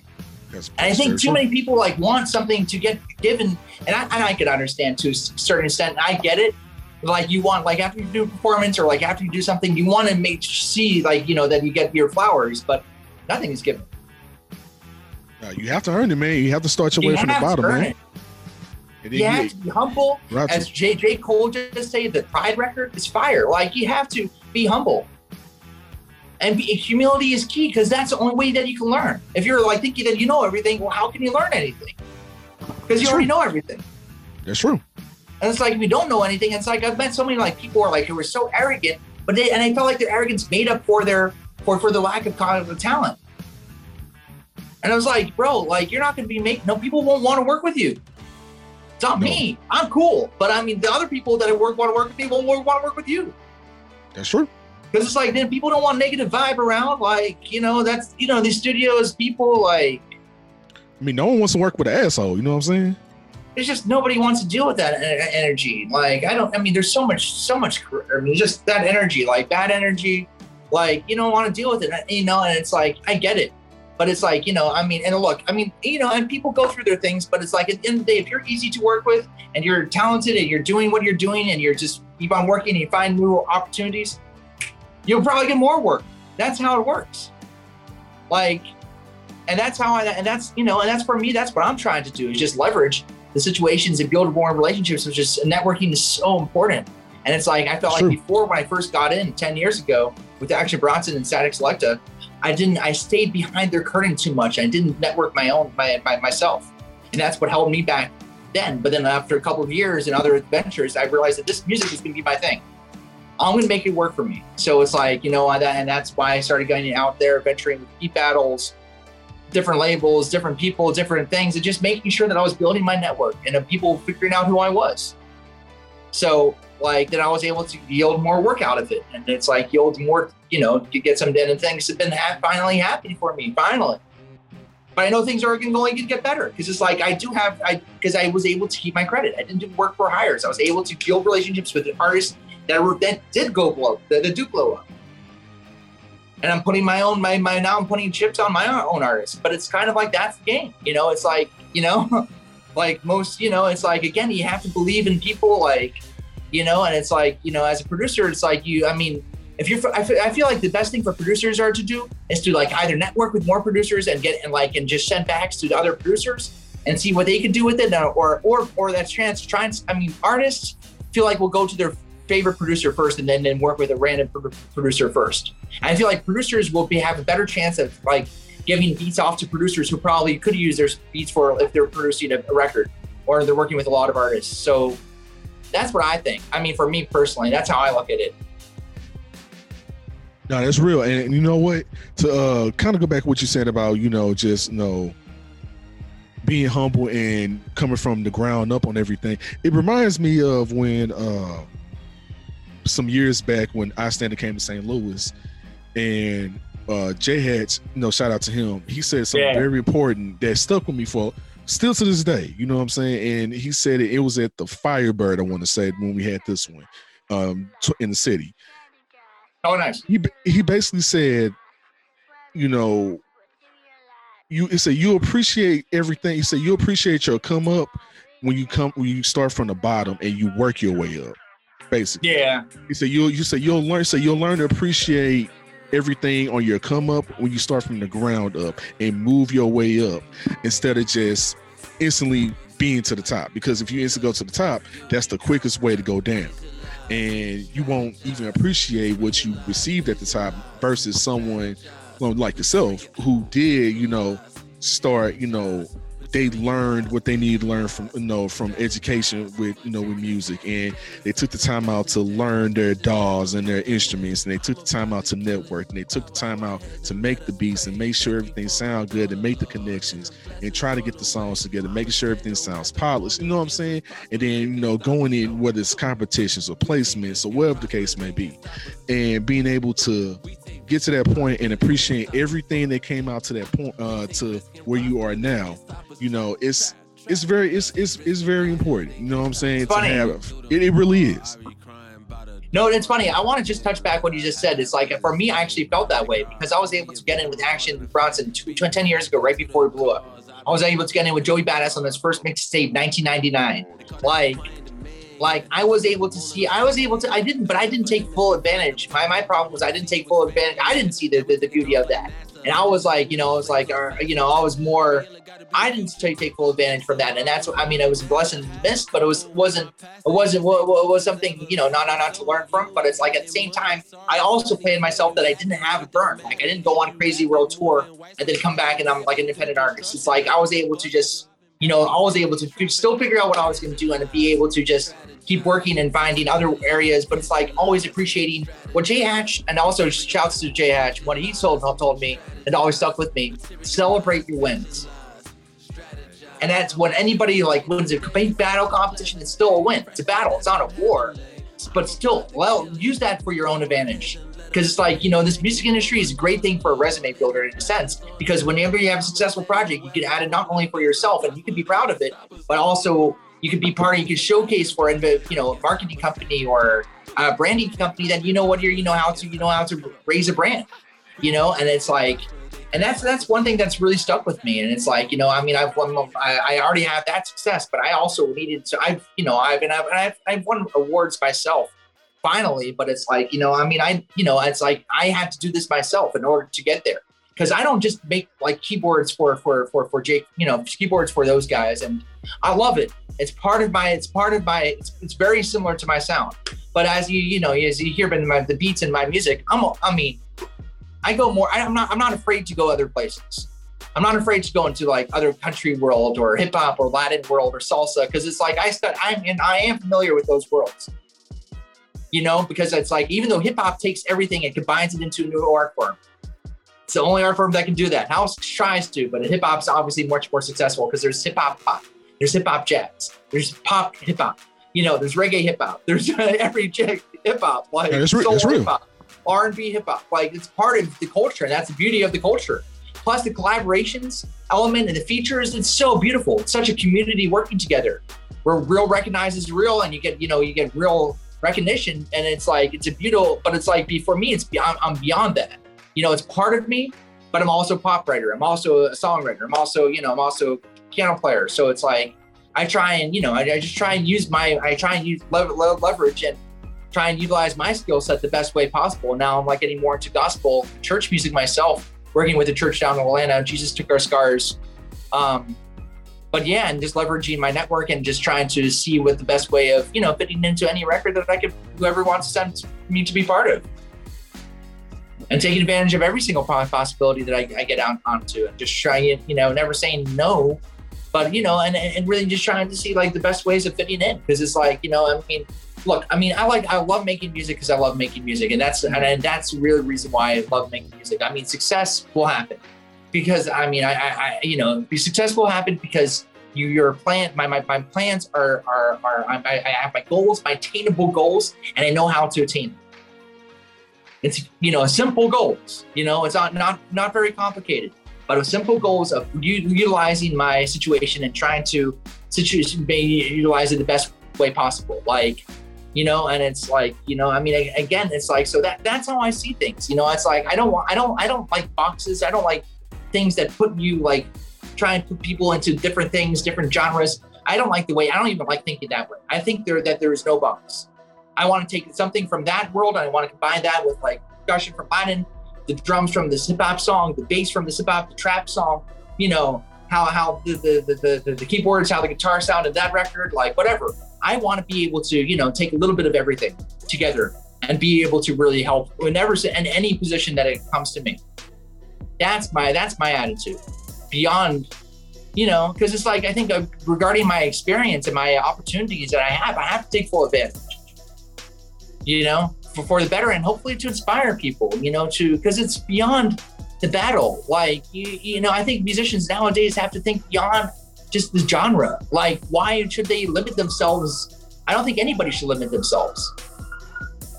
That's And I think too many people like want something to get given, and I, and I could understand to a certain extent. I get it. Like you want, like after you do a performance or like after you do something, you want to make see like you know that you get your flowers, but nothing is given. You have to earn it, man. You have to start your You way from the bottom, man. it. You have to be humble. right As J. J. Cole just said, the Pride record is fire. Like you have to be humble. And be, humility is key because that's the only way that you can learn. If you're like thinking that you know everything, well, how can you learn anything? Because you True. already know everything. That's true. And it's like we don't know anything. It's like I've met so many like people who are like who were so arrogant, but they and I felt like their arrogance made up for their for for the lack of cognitive talent. And I was like, bro, like you're not gonna be make no people won't want to work with you. It's not No. me. I'm cool. But I mean the other people that I work want to work with me won't want to work with you. That's true. Because it's like then people don't want negative vibe around. Like, you know, that's you know, these studios, people like I mean, no one wants to work with an asshole. You know what I'm saying? it's just nobody wants to deal with that energy. Like I don't. I mean, there's so much, so much. I mean, just that energy, like bad energy. Like you don't want to deal with it, you know. And it's like I get it, but it's like you know. I mean, and look, I mean, you know, and people go through their things, but it's like at the end of the day, if you're easy to work with and you're talented and you're doing what you're doing and you're just keep on working and you find new opportunities, you'll probably get more work. That's how it works. Like, and that's how I. And that's you know, and that's for me. That's what I'm trying to do is just leverage the situations and build more relationships, which is networking is so important. And it's like I felt True. like before when I first got in 10 years ago with Action Bronson and Statik Selektah, I didn't I stayed behind their curtain too much. I didn't network my own my, my myself. And that's what held me back then. But then after a couple of years and other adventures, I realized that this music is gonna be my thing. I'm gonna make it work for me. So it's like, you know, and that's why I started going out there, venturing with beat battles, different labels, different people, different things, and just making sure that I was building my network and people figuring out who I was. So like then I was able to yield more work out of it, and it's like yield more, you know, to get some and things have been ha- finally happening for me, finally. But I know things are going to get better because it's like I do have I because I was able to keep my credit. I didn't do work for hires. I was able to build relationships with artists that were that did go blow that, that do blow up and I'm putting my own my my now I'm putting chips on my own artists. But it's kind of like that's the game, you know. It's like you know, (laughs) like most you know, it's like again you have to believe in people, like you know, and it's like you know as a producer, it's like you. I mean, if you're, I feel, like the best thing for producers are to do is to like either network with more producers and get and like and just send backs to the other producers and see what they can do with it, uh, or or or that chance trying. I mean, artists feel like will go to their favorite producer first and then then work with a random pro- producer first. And I feel like producers will be have a better chance of like giving beats off to producers who probably could use their beats for if they're producing a, record or they're working with a lot of artists. So that's what I think. I mean, for me personally, that's how I look at it. No, that's real. And, and you know what? To uh, kind of go back to what you said about, you know, just you know, being humble and coming from the ground up on everything. It reminds me of when uh, some years back when I Standard came to St. Louis, and uh, Jay Hatch, you know, shout out to him. He said something Yeah. very important that stuck with me for still to this day. You know what I'm saying? And he said it, it was at the Firebird. I want to say when we had this one um, in the city Oh, nice. he he basically said, you know, you he said you appreciate everything. He said you appreciate your come up when you come when you start from the bottom and you work your way up. Basically, Yeah. he said you'll you said you'll learn so you'll learn to appreciate everything on your come up when you start from the ground up and move your way up instead of just instantly being to the top. Because if you instantly go to the top, that's the quickest way to go down. And you won't even appreciate what you received at the top versus someone like yourself who did, you know, start, you know, they learned what they needed to learn from you know from education with you know with music. And they took the time out to learn their DAWs and their instruments. And they took the time out to network. And they took the time out to make the beats and make sure everything sound good and make the connections and try to get the songs together making sure everything sounds polished. You know what i'm saying? And then you know going in whether it's competitions or placements or whatever the case may be and being able to get to that point and appreciate everything that came out to that point uh, to where you are now you know it's it's very it's it's, it's very important you know what i'm saying it's funny. Have, it, it really is no, it's funny. I want to just touch back what you just said. It's like for me, I actually felt that way because I was able to get in with Action Bronson 10 years ago, right before he blew up. I was able to get in with Joey Badass on his first mixtape, 1999. Like, like I was able to see, I was able to, I didn't, but I didn't take full advantage. My my problem was I didn't take full advantage. I didn't see the, the, the beauty of that. And I was like, you know, I was like, uh, you know, I was more, I didn't take, take full advantage from that. And that's what, I mean, it was a blessing missed, but it was, wasn't, it wasn't, it was something, you know, not, not, not to learn from, but it's like at the same time, I also planned myself that I didn't have a burn. Like I didn't go on crazy world tour and then come back and I'm like an independent artist. It's like I was able to just, you know, I was able to still figure out what I was going to do and be able to just keep working and finding other areas. But it's like always appreciating what Jay Hatch and also shouts to Jay Hatch what he told told me and always stuck with me. Celebrate your wins. And that's when anybody like wins a big battle competition, it's still a win. It's a battle. It's not a war. But still, well, use that for your own advantage. Because it's like, you know, this music industry is a great thing for a resume builder in a sense. Because whenever you have a successful project, you can add it not only for yourself and you can be proud of it, but also you could be part of, you could showcase for you know a marketing company or a branding company that you know what you're you know how to you know how to raise a brand you know and it's like and that's that's one thing that's really stuck with me and it's like you know i mean i've won i, I already have that success but i also needed to i've you know i've and I've, I've, I've won awards myself finally but it's like you know i mean i you know it's like i had to do this myself in order to get there because I don't just make like keyboards for for for for Jake, you know, keyboards for those guys, and I love it. It's part of my. It's part of my. It's, it's very similar to my sound. But as you you know, as you hear my, the beats in my music, I'm. I mean, I go more. I, I'm not. I'm not afraid to go other places. I'm not afraid to go into like other country world or hip hop or Latin world or salsa because it's like I stud. I'm and I am familiar with those worlds. You know, because it's like even though hip hop takes everything and combines it into a new art form, it's the only art form that can do that. House tries to, but hip hop's obviously much more successful because there's hip hop pop, there's hip hop jazz, there's pop hip hop, you know, there's reggae hip hop, there's (laughs) every hip hop, like yeah, soul hip hop, R and B hip hop. Like it's part of the culture, and that's the beauty of the culture. Plus the collaborations element and the features, it's so beautiful. It's such a community working together, where real recognizes real, and you get you know you get real recognition, and it's like it's a beautiful. But it's like for me, it's beyond. I'm beyond that you know, it's part of me, but I'm also a pop writer. I'm also a songwriter. I'm also, you know, I'm also piano player. So it's like, I try and, you know, I, I just try and use my, I try and use leverage and try and utilize my skill set the best way possible. Now I'm like getting more into gospel church music myself, working with a church down in Atlanta. Jesus took our scars. Um, but yeah, and just leveraging my network and just trying to see what the best way of, you know, fitting into any record that I could, whoever wants to send me to be part of. And taking advantage of every single possibility that I, I get out onto and just trying, you know, never saying no, but you know, and, and really just trying to see like the best ways of fitting in. Because it's like, you know, I mean, look, I mean, I like, I love making music because I love making music, and that's and, and that's really the reason why I love making music. I mean, success will happen because I mean, I, I, you know, be successful will happen because you, your plan, my, my, my plans are, are, are, I, I have my goals, my attainable goals, and I know how to attain them. It's you know simple goals. You know, it's not not not very complicated, but a simple goals of u- utilizing my situation and trying to situation utilize it the best way possible. Like you know and it's like you know i mean again it's like so that that's how i see things you know it's like i don't want i don't i don't like boxes i don't like things that put you like try and put people into different things different genres i don't like the way i don't even like thinking that way i think there that there is no box I want to take something from that world and I want to combine that with like discussion from Latin the drums from the hip hop song, the bass from the hip hop, the trap song, you know, how how the the, the the the keyboards, how the guitar sounded that record, like whatever. I want to be able to, you know, take a little bit of everything together and be able to really help whenever in any position that it comes to me. That's my that's my attitude. Beyond, you know, because it's like I think uh, regarding my experience and my opportunities that I have, I have to take full advantage. You know, for, for the better and hopefully to inspire people. You know, to because it's beyond the battle. Like you, you know, I think musicians nowadays have to think beyond just the genre. Like, why should they limit themselves? I don't think anybody should limit themselves.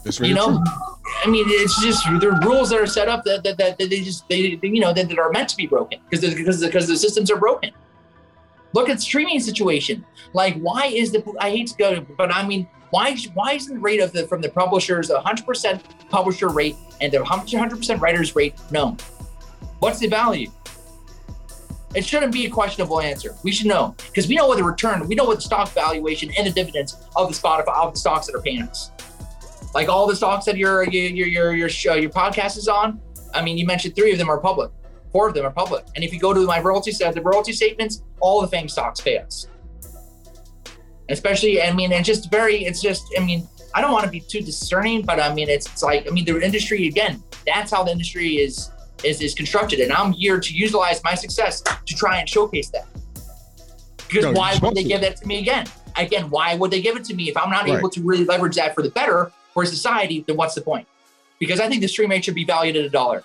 That's very you know, true. I mean, it's just the rules that are set up that that, that, that they just they you know that, that are meant to be broken because because because the systems are broken. Look at streaming situation. Like, why is the I hate to go, but I mean, why why isn't the rate of the from the publishers a hundred percent publisher rate and the hundred percent writers rate known? What's the value? It shouldn't be a questionable answer. We should know because we know what the return, we know what the stock valuation and the dividends of the Spotify of the stocks that are paying us. Like all the stocks that your your your your show, uh, your podcast is on. I mean, you mentioned three of them are public, four of them are public, and if you go to my royalty set, the royalty statements, all the FAANG stocks pay us. Especially, I mean, it's just very, it's just, I mean, I don't want to be too discerning, but I mean, it's, it's like, I mean, the industry again. That's how the industry is is is constructed, and I'm here to utilize my success to try and showcase that. Because No, why would they give that to me again? Again, why would they give it to me if I'm not Right. able to really leverage that for the better for society? Then what's the point? Because I think the stream rate should be valued at a dollar.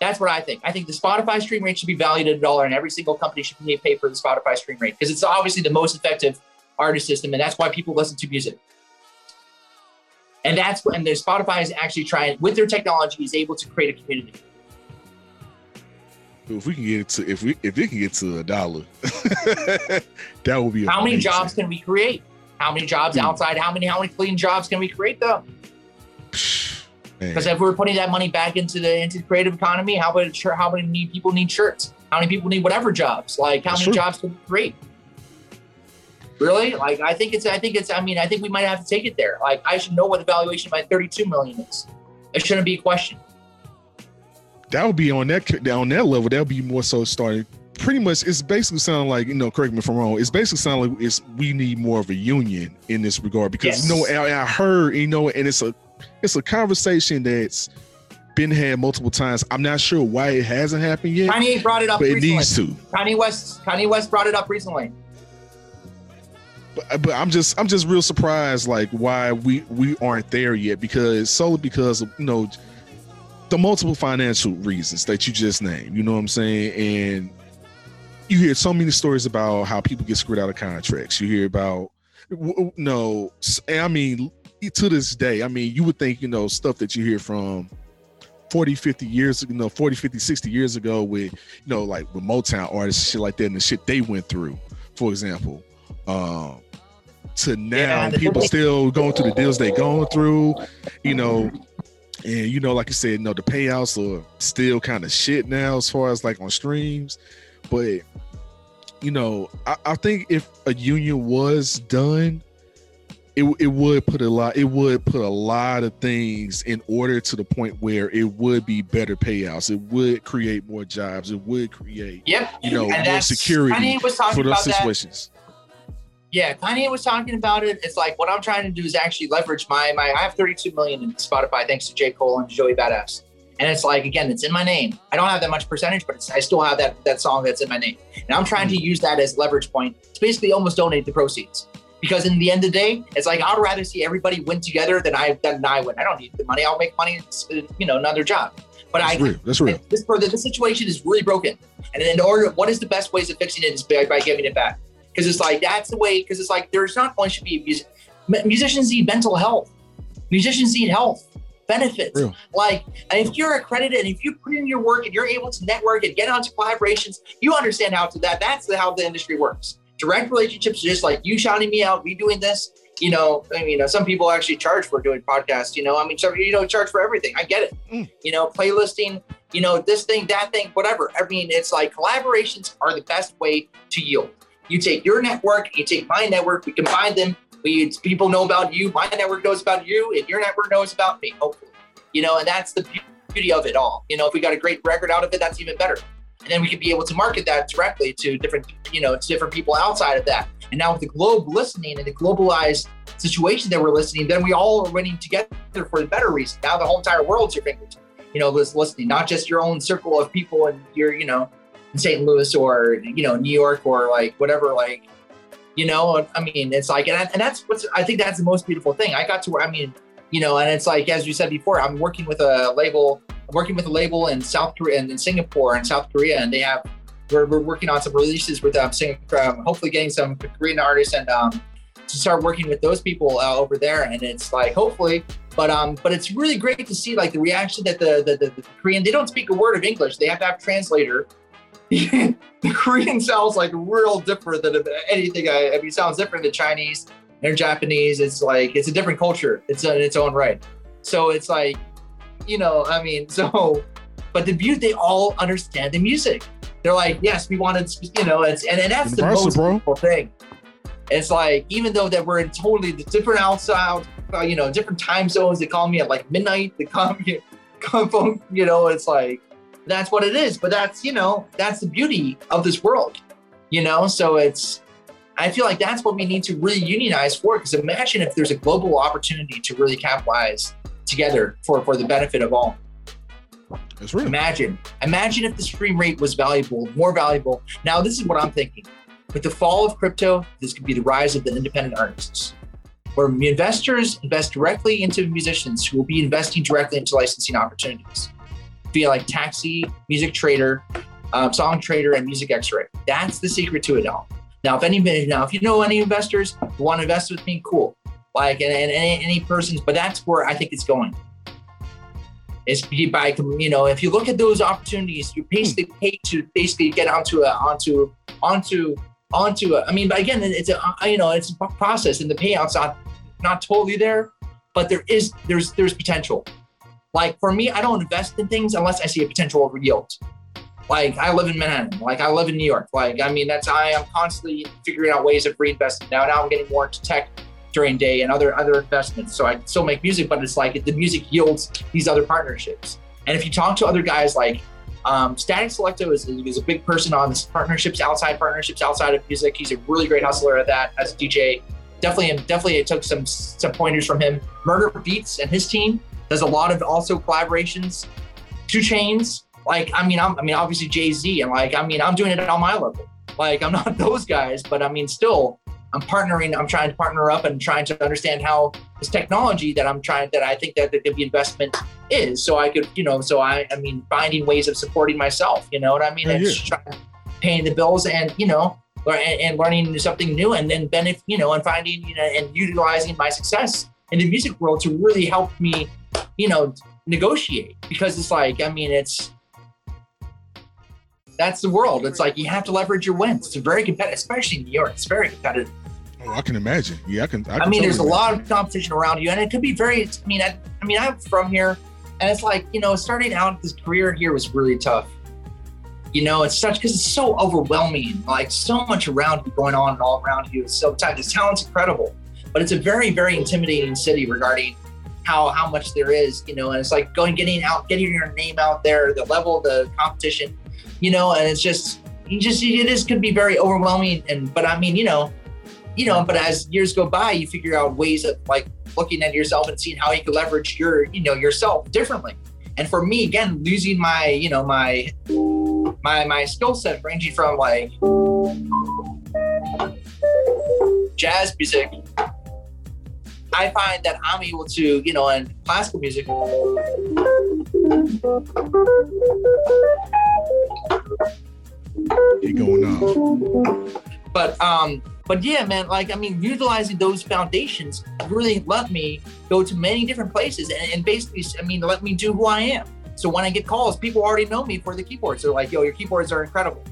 That's what I think. I think the Spotify stream rate should be valued at a dollar, and every single company should pay- pay for the Spotify stream rate because it's obviously the most effective artist system, and that's why people listen to music. And that's when the Spotify is actually trying with their technology is able to create a community. If we can get it to if we if it can get to a dollar, (laughs) that would be How many jobs can we create? How many jobs Hmm. outside? How many how many clean jobs can we create though? (sighs) Because if we're putting that money back into the into the creative economy, how about sure how many people need shirts? How many people need whatever jobs? Like how That's many true. jobs can we create? Really? Like I think it's I think it's I mean I think we might have to take it there. Like I should know what the valuation of my 32 million is. It shouldn't be a question. that would be on that on that level. That would be more so starting. Pretty much, it's basically sounding like you know. Correct me if I'm wrong. It's basically sounding like it's we need more of a union in this regard because you know I, I heard you know, and it's a it's a conversation that's been had multiple times. I'm not sure why it hasn't happened yet, Kanye brought it up but it needs to. Kanye West Kanye West brought it up recently. But, uh, but I'm just I'm just real surprised like why we we aren't there yet because solely because of you know the multiple financial reasons that you just named. You know what I'm saying? And you hear so many stories about how people get screwed out of contracts. You hear about no, I mean to this day, I mean you would think you know stuff that you hear from 40, 50 years, you know, 40, 50, 60 years ago with, you know, like with Motown artists, shit like that, and the shit they went through, for example. Um, to now, Yeah, people still going through the deals they going through, you know, and you know, like you said, no, the payouts are still kind of shit now as far as like on streams. But you know, I, I think if a union was done, it, it would put a lot it would put a lot of things in order to the point where it would be better payouts it would create more jobs it would create Yep. you know And more security Kanye was talking for those about that. situations Yeah, Kanye was talking about it. It's like what I'm trying to do is actually leverage my my. I have 32 million in Spotify thanks to J Cole and Joey Badass. And it's like again, it's in my name. I don't have that much percentage, but it's, I still have that that song that's in my name. And I'm trying to hmm. use that as leverage point to basically almost donate the proceeds. Because in the end of the day, it's like I'd rather see everybody win together than I than I win. I don't need the money. I'll make money. You know, another job. But that's I real that's real this the, this situation is really broken. And in order, what is the best ways of fixing it is by, by giving it back. Because it's like that's the way. Because it's like there's not only should be music. Musicians need mental health. Musicians need health benefits. Real. Like, if you're accredited and if you put in your work and you're able to network and get onto collaborations, you understand how to that. That's how the industry works. Direct relationships, are just like you shouting me out, me doing this. You know, I mean, you know, some people actually charge for doing podcasts. You know, I mean, some you know charge for everything. I get it. Mm. You know, playlisting. You know, this thing, that thing, whatever. I mean, it's like collaborations are the best way to yield. You take your network, you take my network, we combine them. We people know about you, my network knows about you, and your network knows about me. Hopefully, you know, and that's the beauty of it all. You know, if we got a great record out of it, that's even better. And then we could be able to market that directly to different, you know, to different people outside of that. And now with the globe listening and the globalized situation that we're listening, then we all are winning together for the better reason. Now the whole entire world's your fingertips, you know, listening, not just your own circle of people and your, you know, in St. Louis or, you know, New York or like whatever, like, you know, I mean, it's like, and, I, and that's what's, I think that's the most beautiful thing. I got to where, I mean, you know, and it's like, as you said before, I'm working with a label, I'm working with a label in South Korea and in Singapore and South Korea, and they have, we're, we're working on some releases with um, Singapore, um, hopefully getting some Korean artists and um, to start working with those people uh, over there. And it's like, hopefully, but um, but it's really great to see like the reaction that the, the, the, the Korean, they don't speak a word of English. They have to have translator. (laughs) the Korean sounds like real different than anything. I, I mean, sounds different than Chinese and Japanese. It's like, it's a different culture. It's in its own right. So it's like, you know, I mean, (laughs) so, but the beauty, they all understand the music. They're like, yes, we wanted, you know, it's, and, and that's the most beautiful thing. It's like, even though that we're in totally different outside, uh, you know, different time zones, they call me at like midnight, they call me, come (laughs) you know, it's like, that's what it is. But that's, you know, that's the beauty of this world, you know? So it's, I feel like that's what we need to really unionize for. Because imagine if there's a global opportunity to really capitalize together for, for the benefit of all. That's real. Imagine, imagine if the stream rate was valuable, more valuable. Now, this is what I'm thinking. With the fall of crypto, this could be the rise of the independent artists, where investors invest directly into musicians who will be investing directly into licensing opportunities via like Taxi, Music Trader, um, Songtradr, and Music X-Ray. That's the secret to it all. Now, if any now if you know any investors who want to invest with me, cool. Like and, and any, any persons, but that's where I think it's going. Is by you know if you look at those opportunities, you basically pay to basically get onto a onto onto onto a. I mean, but again, it's a you know it's a process, and the payouts not not totally there, but there is there's there's potential. Like for me, I don't invest in things unless I see a potential yield. Like I live in Manhattan, like I live in New York. Like I mean, that's I am constantly figuring out ways of reinvesting. Now, now I'm getting more into tech during day and other other investments. So I still make music, but it's like the music yields these other partnerships. And if you talk to other guys like um, Statik Selektah is, is a big person on this partnerships, outside partnerships, outside of music. He's a really great hustler at that as a DJ. Definitely, definitely, it took some some pointers from him. Murda Beatz and his team does a lot of also collaborations. 2 Chainz, like I mean, I'm, I mean, obviously Jay Z, and like I mean, I'm doing it on my level. Like I'm (laughs) not those guys, but I mean, still, I'm partnering. I'm trying to partner up and trying to understand how this technology that I'm trying that I think that the, the investment is. So I could, you know, so I, I mean, finding ways of supporting myself. You know what I mean? It's trying, paying the bills and you know, and, and learning something new, and then benefit, you know, and finding, you know, and utilizing my success in the music world to really help me, you know, negotiate because it's like, I mean, it's that's the world. It's like you have to leverage your wins. It's very competitive, especially in New York. It's very competitive. Oh, I can imagine. Yeah, I can. I, can I mean, there's a lot of competition around you, and it could be very. I mean, I, I mean, I'm from here, and it's like you know, starting out this career here was really tough. You know, it's such because it's so overwhelming. Like so much around you going on and all around you. It's so tight. The talent's incredible, but it's a very, very intimidating city regarding how how much there is. You know, and it's like going, getting out, getting your name out there, the level the competition. You know, and it's just, you just it is could be very overwhelming. And but I mean, you know you know, but as years go by, you figure out ways of like looking at yourself and seeing how you can leverage your, you know, yourself differently. And for me, again, losing my, you know, my my my skill set ranging from like jazz music. I find that I'm able to, you know, and classical music. Keep going off. But um, but yeah, man, like I mean, utilizing those foundations really let me go to many different places and, and basically, I mean, let me do who I am. So when I get calls, people already know me for the keyboards. They're like, "Yo, your keyboards are incredible."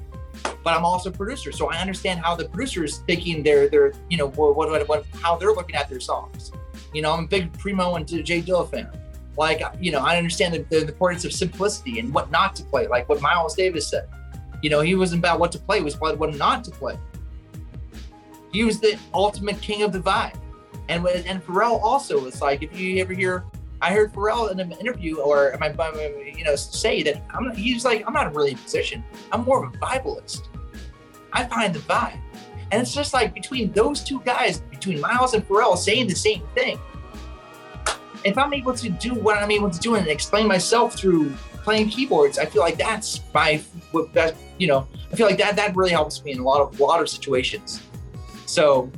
But I'm also a producer, so I understand how the producers thinking their their you know what what, what how they're looking at their songs. You know, I'm a big Primo and J Dilla fan. Like, you know, I understand the, the importance of simplicity and what not to play. Like what Miles Davis said. You know, he wasn't about what to play; it was about what not to play. He was the ultimate king of the vibe. And and Pharrell also, it's like if you ever hear I heard Pharrell in an interview or my, you know say that I'm he's like I'm not really a musician. I'm more of a Bibleist. I find the vibe, and it's just like between those two guys, between Miles and Pharrell, saying the same thing. If I'm able to do what I'm able to do and explain myself through playing keyboards, I feel like that's my best. You know, I feel like that that really helps me in a lot of a lot of situations. So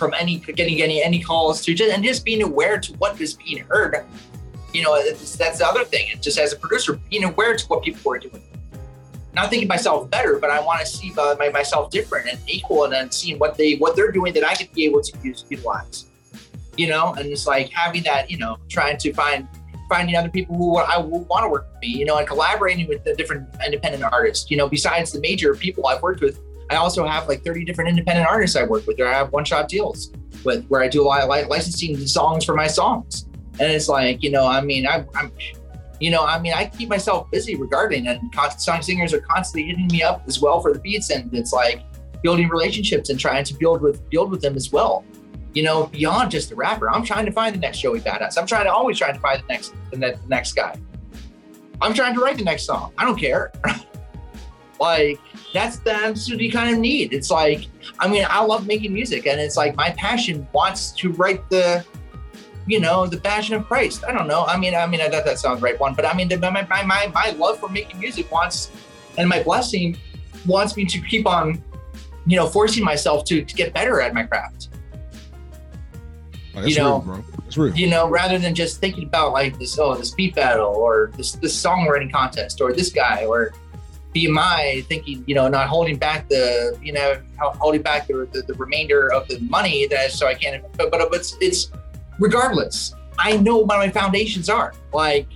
from any getting any any calls to just and just being aware to what is being heard. You know, that's the other thing. And just as a producer, being aware to what people are doing. Not thinking myself better, but I want to see uh, my, myself different and equal, and then seeing what they what they're doing that I could be able to use utilize. You know, and it's like having that. You know, trying to find finding other people who I want to work with me. You know, and collaborating with the different independent artists. You know, besides the major people I've worked with, I also have like 30 different independent artists I work with, or I have one shot deals with where I do a lot of licensing songs for my songs. And it's like, you know, I mean, I, I'm, you know, I mean, I keep myself busy regarding, and song singers are constantly hitting me up as well for the beats, and it's like building relationships and trying to build with build with them as well. You know, beyond just the rapper, I'm trying to find the next Joey Badass. I'm trying to always trying to find the next the next guy. I'm trying to write the next song. I don't care. (laughs) like that's the attitude you kind of need. It's like, I mean, I love making music, and it's like my passion wants to write the, you know, the passion of Christ. I don't know. I mean, I mean, I thought that sounds right one, but I mean, the, my, my my my love for making music wants, and my blessing wants me to keep on, you know, forcing myself to, to get better at my craft. Oh, you know, real, bro. Real. You know, rather than just thinking about like this, oh, this beat battle or this this songwriting contest or this guy or BMI thinking, you know, not holding back the, you know, holding back the, the, the remainder of the money that so I can't, but, but it's, it's regardless. I know what my foundations are like,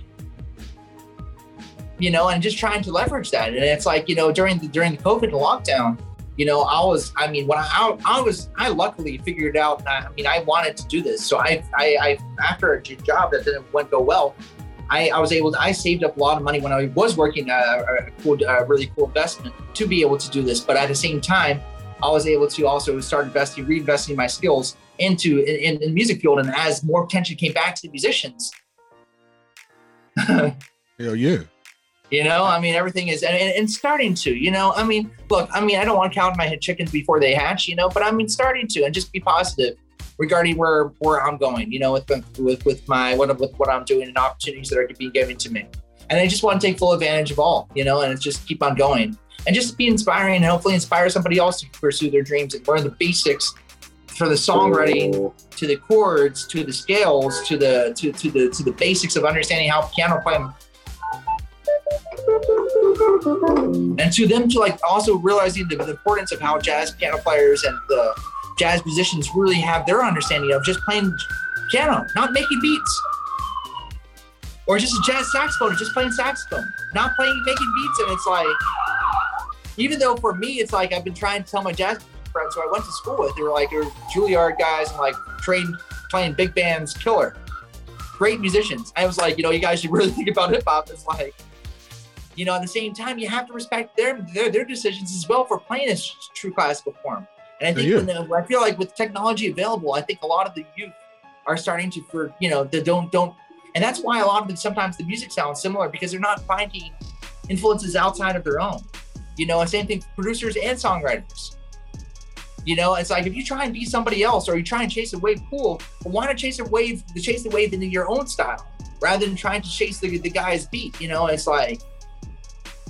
you know, and just trying to leverage that. And it's like, you know, during the, during the COVID lockdown, you know, I was, I mean, when I, I was, I luckily figured out, I mean, I wanted to do this. So I, I, I after a job that didn't went go well, I, I was able to, I saved up a lot of money when I was working uh, a, cool, a really cool investment to be able to do this. But at the same time, I was able to also start investing, reinvesting my skills into in, in, music field. And as more attention came back to the musicians, (laughs) hell yeah. You know, I mean, everything is and, and starting to. You know, I mean, look, I mean, I don't want to count my chickens before they hatch. You know, but I mean, starting to and just be positive regarding where where I'm going, you know, with with with my what with what I'm doing and opportunities that are being given to me. And I just want to take full advantage of all, you know, and just keep on going and just be inspiring and hopefully inspire somebody else to pursue their dreams and learn the basics for the songwriting to the chords to the scales to the to, to the to the basics of understanding how piano playing and to them to like also realizing the, the importance of how jazz piano players and the jazz musicians really have their understanding of just playing piano, not making beats. Or just a jazz saxophone, just playing saxophone, not playing making beats. And it's like, even though for me, it's like I've been trying to tell my jazz friends who I went to school with, they were like, they're Juilliard guys and like trained playing big bands, killer, great musicians. I was like, you know, you guys should really (laughs) think about hip hop. It's like, you know, at the same time, you have to respect their their, their decisions as well for playing a true classical form. And I think when the, I feel like with technology available, I think a lot of the youth are starting to for you know the don't don't and that's why a lot of them sometimes the music sounds similar because they're not finding influences outside of their own. You know, and same thing for producers and songwriters. You know, it's like if you try and be somebody else or you try and chase a wave, cool. But why not chase a wave, the chase the wave into your own style rather than trying to chase the, the guy's beat? You know, it's like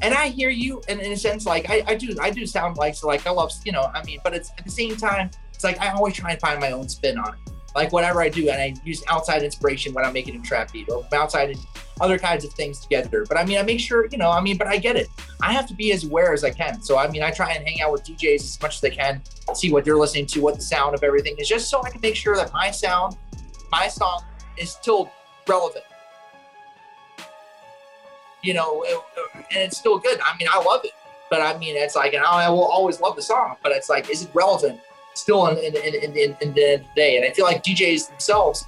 and I hear you, and in a sense, like I, I do, I do sound like so, like I love, you know, I mean, but it's at the same time, it's like I always try and find my own spin on it. Like whatever I do, and I use outside inspiration when I'm making a trap beat or outside other kinds of things together. But I mean, I make sure, you know, I mean, but I get it. I have to be as aware as I can. So I mean, I try and hang out with DJs as much as I can, see what they're listening to, what the sound of everything is, just so I can make sure that my sound, my song is still relevant you know, and it's still good. I mean, I love it, but I mean, it's like, and I will always love the song, but it's like, is it relevant still in, in, in, in, in the day? And I feel like DJs themselves,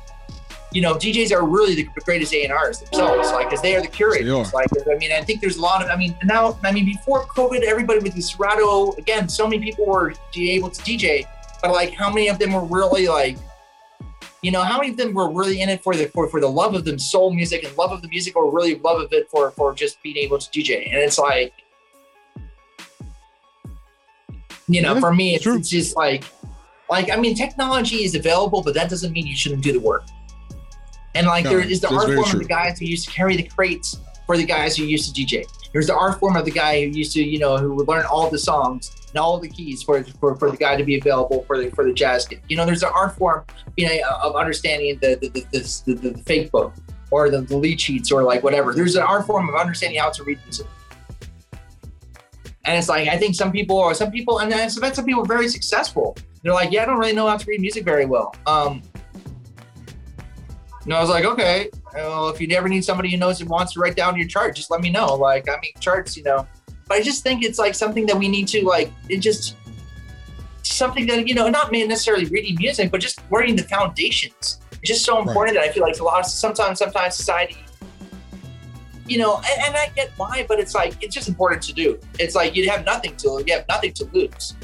you know, DJs are really the greatest A&Rs themselves, like, because they are the curators. Like, I mean, I think there's a lot of, I mean, now, I mean, before COVID, everybody with the Serato, again, so many people were able to DJ, but like, how many of them were really like you know, how many of them were really in it for the for, for the love of the soul music and love of the music, or really love of it for for just being able to DJ? And it's like, you know, Yeah, for me, it's, it's just like, like I mean, technology is available, but that doesn't mean you shouldn't do the work. And like, No, there is the art form of the guys who used to carry the crates for the guys who used to DJ. There's the art form of the guy who used to, you know, who would learn all the songs and all the keys for for, for the guy to be available for the for the jazz kid. You know, there's an art form, you know, of understanding the the the, the, the, fake book or the, the lead sheets or like whatever. There's an art form of understanding how to read music. And it's like I think some people or some people, and I've met some people very successful. They're like, yeah, I don't really know how to read music very well. Um, and I was like, okay, well, if you ever need somebody who knows and wants to write down your chart, just let me know. Like, I mean, charts, you know. But I just think it's like something that we need to like. It just something that you know, not necessarily reading music, but just learning the foundations. It's just so important that I feel like a lot of sometimes, sometimes society, you know, and, and I get why, but it's like it's just important to do. It's like you have nothing to you have nothing to lose.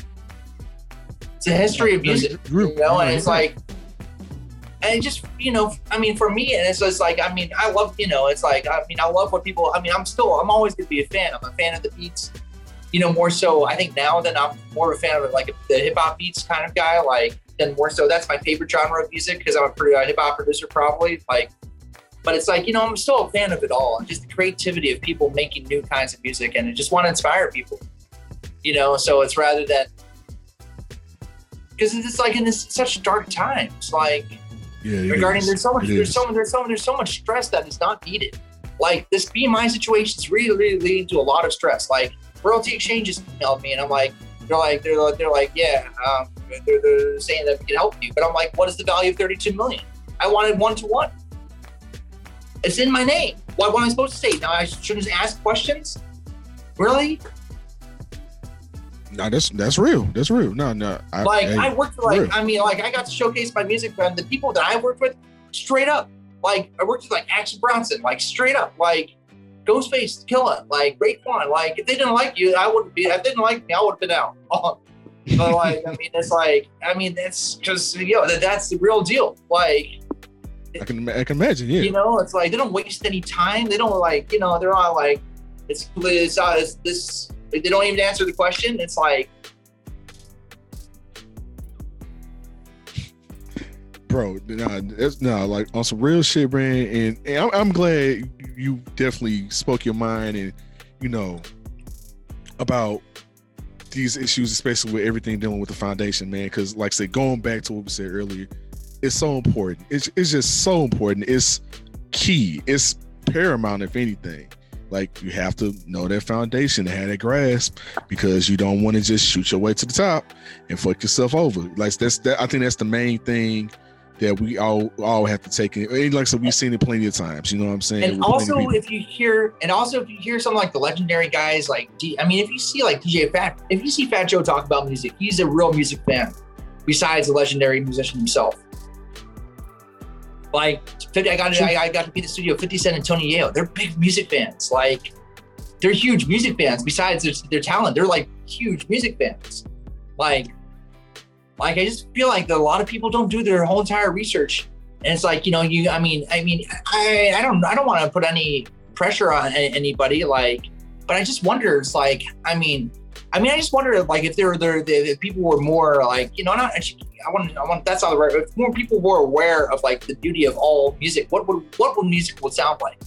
It's a history of music you're- know, and it's like, and just, you know, I mean, for me, and it's just like, I mean, I love, you know, it's like, I mean, I love what people, I mean, I'm still, I'm always going to be a fan. I'm a fan of the beats, you know, more so, I think now than I'm more of a fan of like the hip hop beats kind of guy, like, than more so. That's my favorite genre of music because I'm a pretty uh, hip hop producer, probably. Like, but it's like, you know, I'm still a fan of it all. Just the creativity of people making new kinds of music and I just want to inspire people, you know, so it's rather than, because it's like in this such dark times, like Yeah, regarding is. there's so much It there's is. so there's so there's so much stress that is not needed. Like this BMI situation is really really leading to a lot of stress. Like royalty exchanges emailed me and I'm like they're like they're like, they're like yeah um, they're, they're saying that we can help you, but I'm like what is the value of 32 million? I wanted one to one. It's in my name. What, what am I supposed to say? Now I shouldn't ask questions. Really? No, that's that's real. That's real. No, no. I, like hey, I worked for like real. I mean like I got to showcase my music and the people that I worked with straight up like I worked with like Action Bronson like straight up like Ghostface Killah like Great Raekwon like if they didn't like you I wouldn't be if they didn't like me I would have been out (laughs) but like I mean it's like I mean that's because you know that, that's the real deal like I can I can imagine. Yeah. you know it's like they don't waste any time they don't like you know they're not like it's it's, uh, it's this they don't even answer the question it's like bro. Nah, that's nah, like on some real shit, man. And, and I'm, I'm glad you definitely spoke your mind and you know about these issues, especially with everything dealing with the foundation, man. Because like I said, going back to what we said earlier, it's so important. It's it's just so important. It's key. It's paramount, if anything. Like you have to know that foundation and have that grasp because you don't want to just shoot your way to the top and fuck yourself over. Like that's that. I think that's the main thing that we all all have to take in. And like so, we've seen it plenty of times. You know what I'm saying? and With also if you hear and also if you hear some like the legendary guys like D, I mean if you see like DJ Fat if you see Fat Joe talk about music he's a real music fan besides the legendary musician himself like 50, I got I, I got to be the studio 50 Cent and Tony Yayo they're big music fans like they're huge music fans besides their, their talent. They're like huge music fans like like I just feel like a lot of people don't do their whole entire research. And it's like you know you i mean i mean i i don't i don't want to put any pressure on anybody like but i just wonder it's like i mean i mean i just wonder like if there were there the people were more like you know not i want i want that's not the right if more people were aware of like the beauty of all music what would what would music would sound like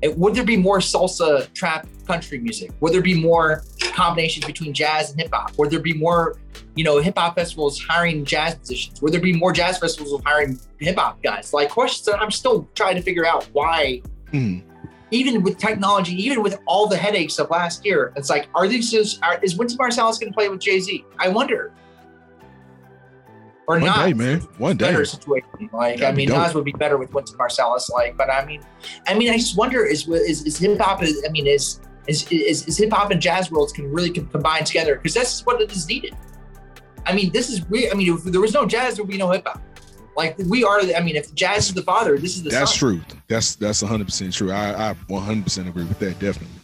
it, would there be more salsa trap country music would there be more combinations between jazz and hip-hop would there be more you know, hip hop festivals hiring jazz musicians? Would there be more jazz festivals hiring hip hop guys? Like questions that I'm still trying to figure out why, Mm. even with technology, even with all the headaches of last year, it's like, are these just, are, is Wynton Marsalis going to play with Jay Z? I wonder. Or One not. day, man. One day. Better situation. Like, I That'd be mean. Nas would be better with Wynton Marsalis. Like, but I mean, I mean, I just wonder is is, is hip hop? I mean, is is is, is hip hop and jazz worlds can really combine together because that's what it is needed. I mean, this is we. I mean, if there was no jazz, there would be no hip hop. Like we are. I mean, if jazz is the father, this is the That's son. true. That's that's 100 percent true. I I 100 percent agree with that. Definitely.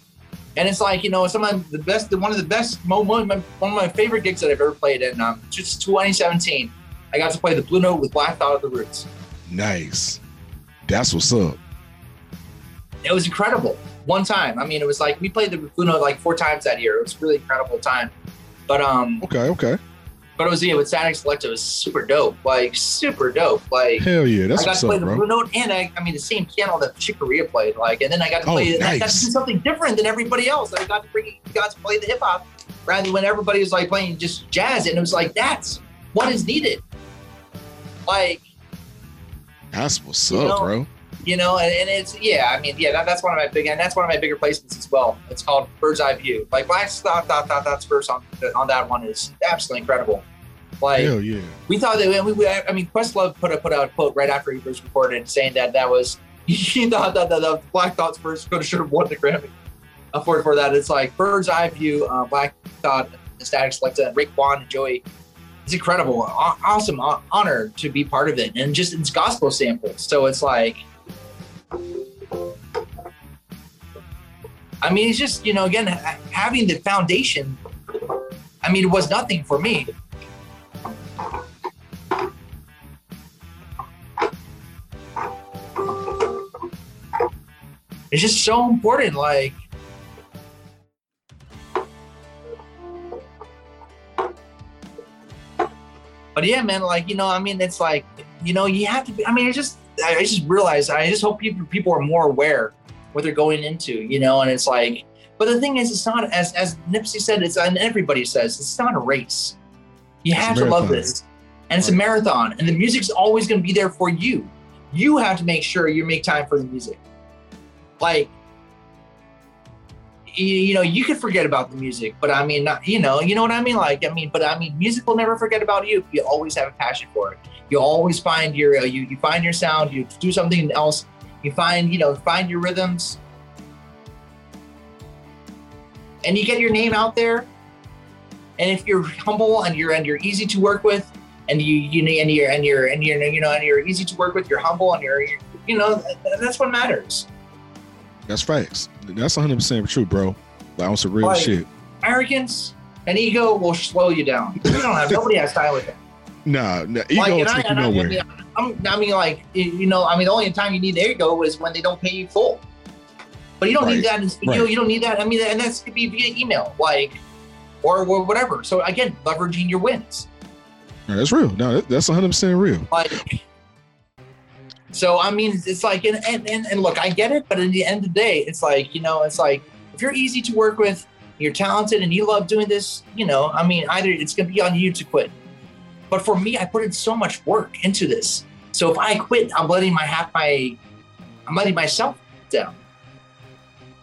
And it's like you know, some of the best, one of the best, mo- one of my, one of my favorite gigs that I've ever played in. Um, just 2017, I got to play the Blue Note with Black Thought of the Roots. Nice. That's what's up. It was incredible. One time, I mean, it was like we played the Buffoono like four times that year. It was really incredible time. But um, Okay, okay. but it was yeah with Statik Selektah. It was super dope, like super dope. Like Hell yeah, that's I got to play up, the bro. Blue Note and I, I mean the same piano that Chick Corea played. Like, and then I got to play Oh, play. I got to do something different than everybody else. I got to bring, got to play the hip hop rather than when everybody was like playing just jazz, and it was like that's what is needed. Like That's what's up, know, bro. you know, and, and it's yeah. I mean, yeah, that, that's one of my big, and that's one of my bigger placements as well. It's called Bird's Eye View. Like Black Dot Dot Dot Dot's first on on that one is absolutely incredible. Like Hell yeah. we thought that we, we I mean Questlove put a put out a quote right after he was recorded saying that that was (laughs) he thought that, the Black Thoughts first could have should have won the Grammy uh, for for that. It's like Bird's Eye View, uh, Black Thought, the Statik Selektah, Rick Vaughn and Joey. It's incredible, awesome, honor to be part of it, and just it's gospel samples. So it's like, I mean, it's just you know again having the foundation. I mean, it was nothing for me. It's just so important. Like, but yeah, man. Like, you know, I mean, it's like, you know, you have to. Be, I mean, I just, I just realized. I just hope people people are more aware what they're going into. You know, and it's like, but the thing is, it's not as as Nipsey said. It's and everybody says it's not a race. You It's have to love this, and it's a marathon, and the music's always going to be there for you. You have to make sure you make time for the music. Like, you, you know, you could forget about the music, but I mean, not, you know, you know what I mean? Like, I mean, but I mean, music will never forget about you. You always have a passion for it. You always find your, uh, you, you find your sound. You do something else. You find, you know, find your rhythms, and you get your name out there. And if you're humble and you're and you're easy to work with, and you you and you're and you're and you're you know and you're easy to work with, you're humble and you're, you're you know that's what matters. That's facts. That's 100 percent true, bro. Like, on some real Like- shit. Arrogance and ego will slow you down. We don't have (laughs) nobody has time with it. Nah, nah ego Like, will and I, you and I, nowhere. mean, I'm, I mean, like you- know, I mean, the only time you need ego is when they don't pay you full. But you don't need that. In, you, know, Right. you don't need that. I mean, and that's could be via email, like, or, or whatever. So again, leveraging your wins. That's real. No, that's 100 percent real. Like, so I mean, it's like, and, and and look, I get it, but at the end of the day, it's like, you know, it's like if you're easy to work with, you're talented, and you love doing this, you know, I mean, either it's gonna be on you to quit. But for me, I put in so much work into this. So if I quit, I'm letting my half my, I'm letting myself down.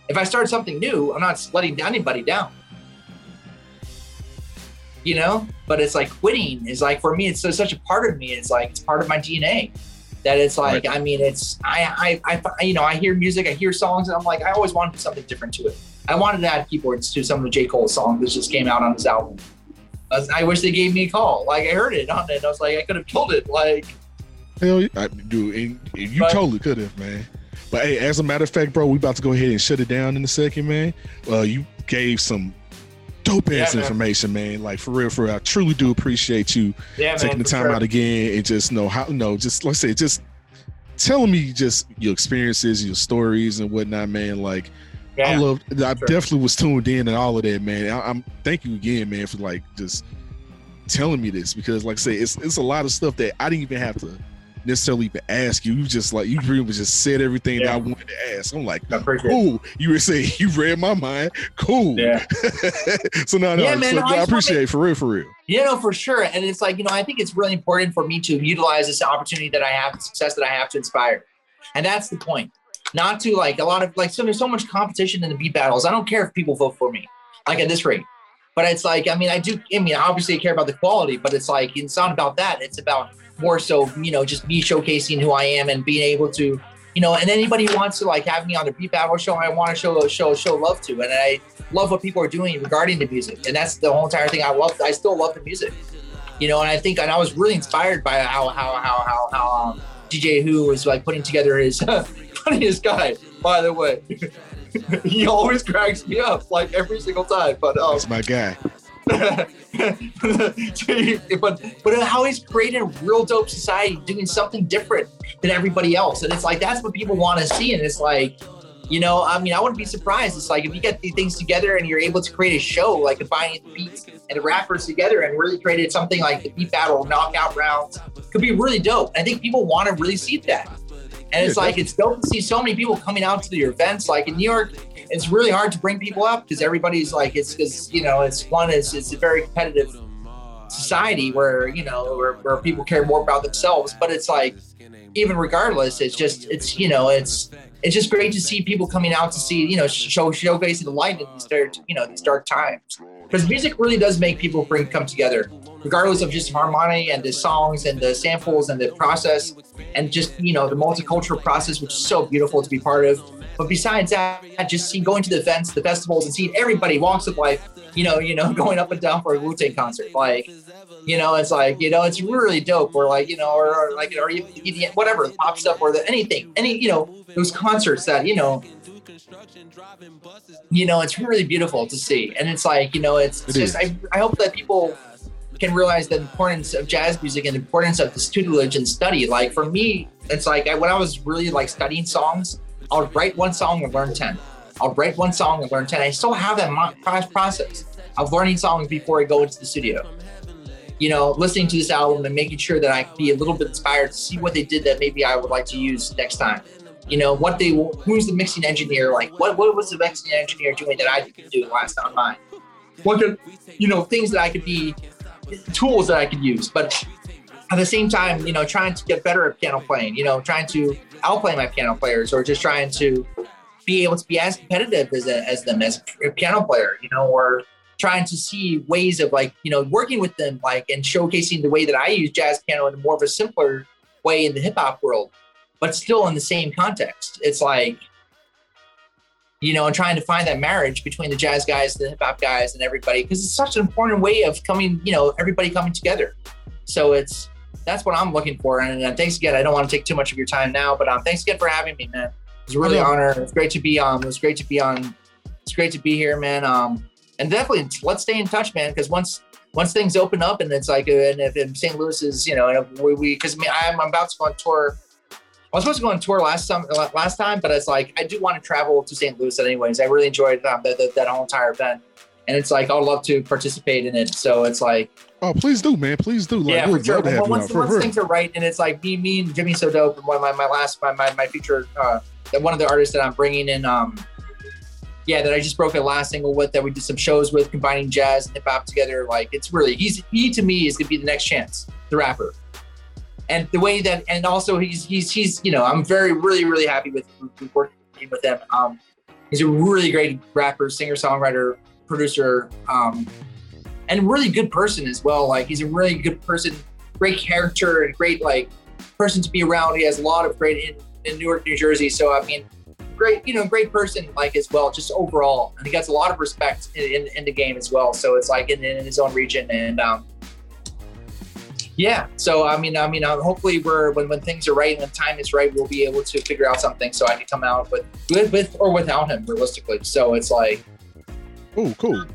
If I start something new, I'm not letting anybody down. You know, but it's like quitting is like for me, it's such a part of me. It's like it's part of my DNA that it's like I mean, it's I, I I you know I hear music, I hear songs, and I'm like I always want to do something different to it. I wanted to add keyboards to some of the J Cole songs that just came out on this album. I, was- I wish they gave me a call. Like I heard it on it, I was like I could have killed it. Like Hell, yeah, I, dude, and, and you But- totally could have, man. But hey, as a matter of fact, bro, we about to go ahead and shut it down in a second, man. Uh, you gave some dope ass Yeah, information, man. Like for real, for real. I truly do appreciate you yeah, taking man, the time sure. out again and just know how no, just like I said, just telling me just your experiences, your stories and whatnot, man. Like I Yeah. love I sure. definitely was tuned in and all of that, man. I, I'm thank you again, man, for like just telling me this because like I say, it's it's a lot of stuff that I didn't even have to necessarily even ask you. You just like you pretty much just said everything that I wanted to ask. I'm like, I appreciate it. cool. You were saying (laughs) you read my mind. Cool. Yeah. (laughs) so no, no, Yeah, man, so, I I just appreciate it for real, for real. You know, for sure. And it's like, you know, I think it's really important for me to utilize this opportunity that I have, the success that I have to inspire. And that's the point. Not to like a lot of like, so there's so much competition in the beat battles. I don't care if people vote for me, like at this rate. But it's like, I mean, I do, I mean, obviously I care about the quality, but it's like, it's not about that. It's about more so, you know, just me showcasing who I am and being able to, you know, and anybody wants to like have me on the beat battle show, I want to show, show, show love to. And I, love what people are doing regarding the music, and that's the whole entire thing. I love. I still love the music, you know. And I think, and I was really inspired by how how how how how um, DJ Who was like putting together his (laughs) funniest guy. By the way, (laughs) he always cracks me up like every single time. But um, That's my guy. (laughs) but but how he's created a real dope society, doing something different than everybody else, and it's like that's what people want to see, and it's like. You know, I mean, I wouldn't be surprised. It's like if you get these things together and you're able to create a show, like combining the beats and the rappers together, and really created something like the beat battle knockout rounds, could be really dope. I think people want to really see that. And it's yeah, like it's dope to see so many people coming out to your events. Like in New York, it's really hard to bring people up because everybody's like it's because you know it's one is it's a very competitive society where you know where, where people care more about themselves. But it's like even regardless, it's just it's you know it's it's just great to see people coming out to see you know show showcasing the light in these dark you know these dark times. Because music really does make people bring come together regardless of just harmony and the songs and the samples and the process and just you know the multicultural process which is so beautiful to be part of. But besides that just see going to the events the festivals and seeing everybody walks of life you know you know (laughs) going up and down for a wu-tang concert. Like you know it's like you know it's really dope or like you know or, or like or whatever pop stuff or the, anything any you know those concerts that you know you know it's really beautiful to see and it's like you know it's, it just I, I hope that people can realize the importance of jazz music and the importance of the tutelage and study. Like for me, it's like I, when I was really like studying songs, I would write one song and learn 10. I'll write one song and learn 10. I still have that process of learning songs before I go into the studio. You know, listening to this album and making sure that I can be a little bit inspired to see what they did that maybe I would like to use next time. You know, what they, who's the mixing engineer? Like, what, what was the mixing engineer doing that I didn't do last time mine? What could, you know, things that I could be tools that I could use. But at the same time, you know, trying to get better at piano playing, you know, trying to outplay my piano players or just trying to be able to be as competitive as, a, as them as a piano player, you know, or trying to see ways of like, you know, working with them, like, and showcasing the way that I use jazz piano in more of a simpler way in the hip hop world, but still in the same context. It's like, you know, and trying to find that marriage between the jazz guys, the hip hop guys, and everybody, because it's such an important way of coming, you know, everybody coming together. So it's that's what I'm looking for. And, and thanks again. I don't want to take too much of your time now, but um, thanks again for having me, man. It was really an honor. It's great to be on. It was great to be on. It's great to be here, man. Um, and definitely let's stay in touch, man. Because once once things open up and it's like, and if, if St. Louis is, you know, and we because I'm, I'm about to go on tour I was supposed to go on tour last time, last time, but it's like I do want to travel to St. Louis anyways. I really enjoyed um, the, the, that whole entire event, and it's like I'd love to participate in it. So it's like, oh, please do, man, please do. Like, yeah, for sure. Well, once, once things are right, and it's like me, me and Jimmy So Dope, and one of my, my last my my, my feature, uh, one of the artists that I'm bringing in, um, yeah, that I just broke a last single with, that we did some shows with, combining jazz and hip hop together. Like it's really he's he to me is gonna be the next chance, the rapper and the way that and also he's he's he's you know I'm very really really happy with, working with him. Um, he's a really great rapper, singer, songwriter, producer, um, and really good person as well. Like he's a really good person, great character, and great like person to be around. He has a lot of great in, in Newark, New Jersey. So I mean, great you know great person like as well, just overall, and he gets a lot of respect in, in, in the game as well. So it's like in, in his own region and. Um, yeah. So I mean, I mean, uh, hopefully, we're when when things are right and when time is right, we'll be able to figure out something so I can come out with with, with or without him, realistically. So it's like, oh, cool.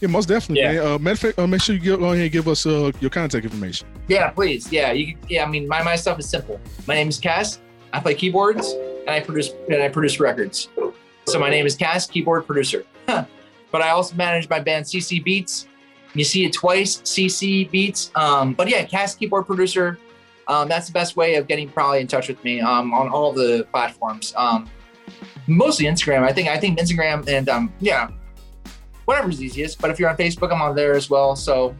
Yeah, most definitely. Yeah. Man. Uh, matter of fact, uh, make sure you get, go ahead and give us uh, your contact information. Yeah, please. Yeah, you. Yeah, I mean, my my stuff is simple. My name is Cas. I play keyboards and I produce and I produce records. So my name is Cas, keyboard producer. but I also manage my band CC Beats you see it twice, CC Beats. Um, but yeah, Cas Keyboard Producer. Um, that's the best way of getting probably in touch with me um, on all the platforms. Um, mostly Instagram. I think I think Instagram and um, yeah, whatever's easiest. But if you're on Facebook, I'm on there as well. So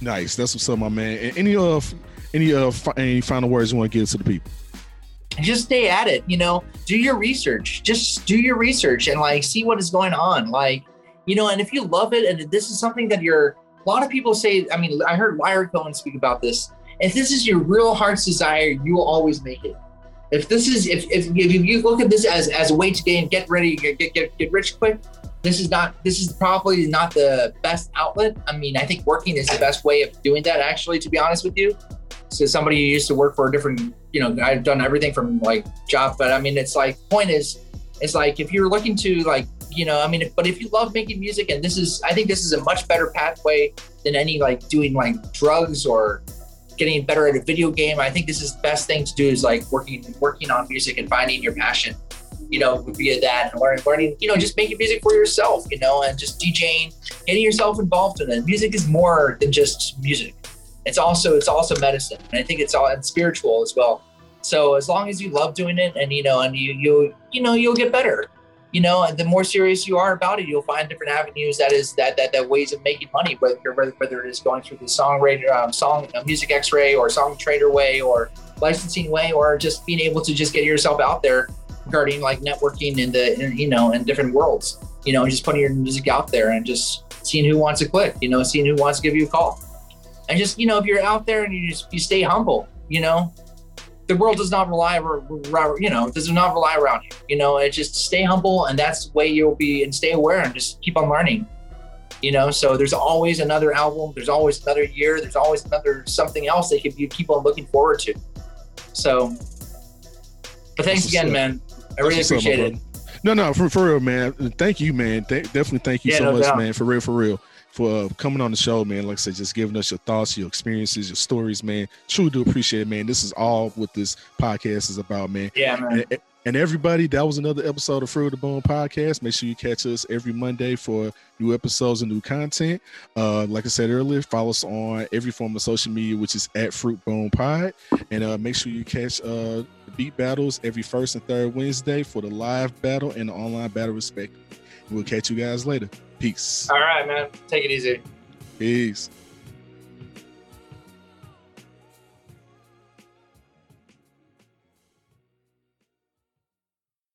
nice. That's what's up, my man. Any uh, any uh, any final words you want to give to the people? Just stay at it. You know, do your research. Just do your research and like see what is going on. Like you know, and if you love it, and this is something that you're, a lot of people say, I mean, I heard Larry Cohen speak about this. If this is your real heart's desire, you will always make it. If this is, if, if, if you look at this as, as a way to gain, get ready, get, get, get rich quick, this is not, this is probably not the best outlet. I mean, I think working is the best way of doing that, actually, to be honest with you. So somebody who used to work for a different, you know, I've done everything from like job, but I mean, it's like, point is, it's like if you're looking to like you know, I mean, but if you love making music, and this is, I think this is a much better pathway than any like doing like drugs or getting better at a video game. I think this is the best thing to do is like working working on music and finding your passion. You know, via that and learning, learning, you know, just making music for yourself, you know, and just DJing, getting yourself involved in it. Music is more than just music. It's also it's also medicine, and I think it's all and spiritual as well. So as long as you love doing it, and you know, and you you you know, you'll get better you know, and the more serious you are about it, you'll find different avenues that is that that, that ways of making money, whether whether, whether it is going through the songwriter, um, song, uh, music X-ray, or Songtradr way, or licensing way, or just being able to just get yourself out there regarding like networking in the in, you know in different worlds. You know, just putting your music out there and just seeing who wants to click. You know, seeing who wants to give you a call, and just you know if you're out there and you just you stay humble. You know, the world does not rely, you know, does not rely around you. You know, it just stay humble, and that's the way you'll be, and stay aware, and just keep on learning. You know, so there's always another album, there's always another year, there's always another something else that you keep on looking forward to. So, but thanks again, man. I really appreciate it. No, no, for, for real, man. Thank you, man. Th- definitely thank you yeah, so no much, doubt. man. For real, for real for uh, coming on the show, man. Like I said, just giving us your thoughts, your experiences, your stories, man. Truly do appreciate it, man. This is all what this podcast is about, man. Yeah, man. And, and everybody, that was another episode of Fruit of the Boom podcast. Make sure you catch us every Monday for new episodes and new content. Uh, like I said earlier, follow us on every form of social media, which is at Fruit Boom Pod. And uh, make sure you catch uh, beat battles every first and third Wednesday for the live battle and the online battle, respectively. We'll catch you guys later. Peace. All right, man. Take it easy. Peace.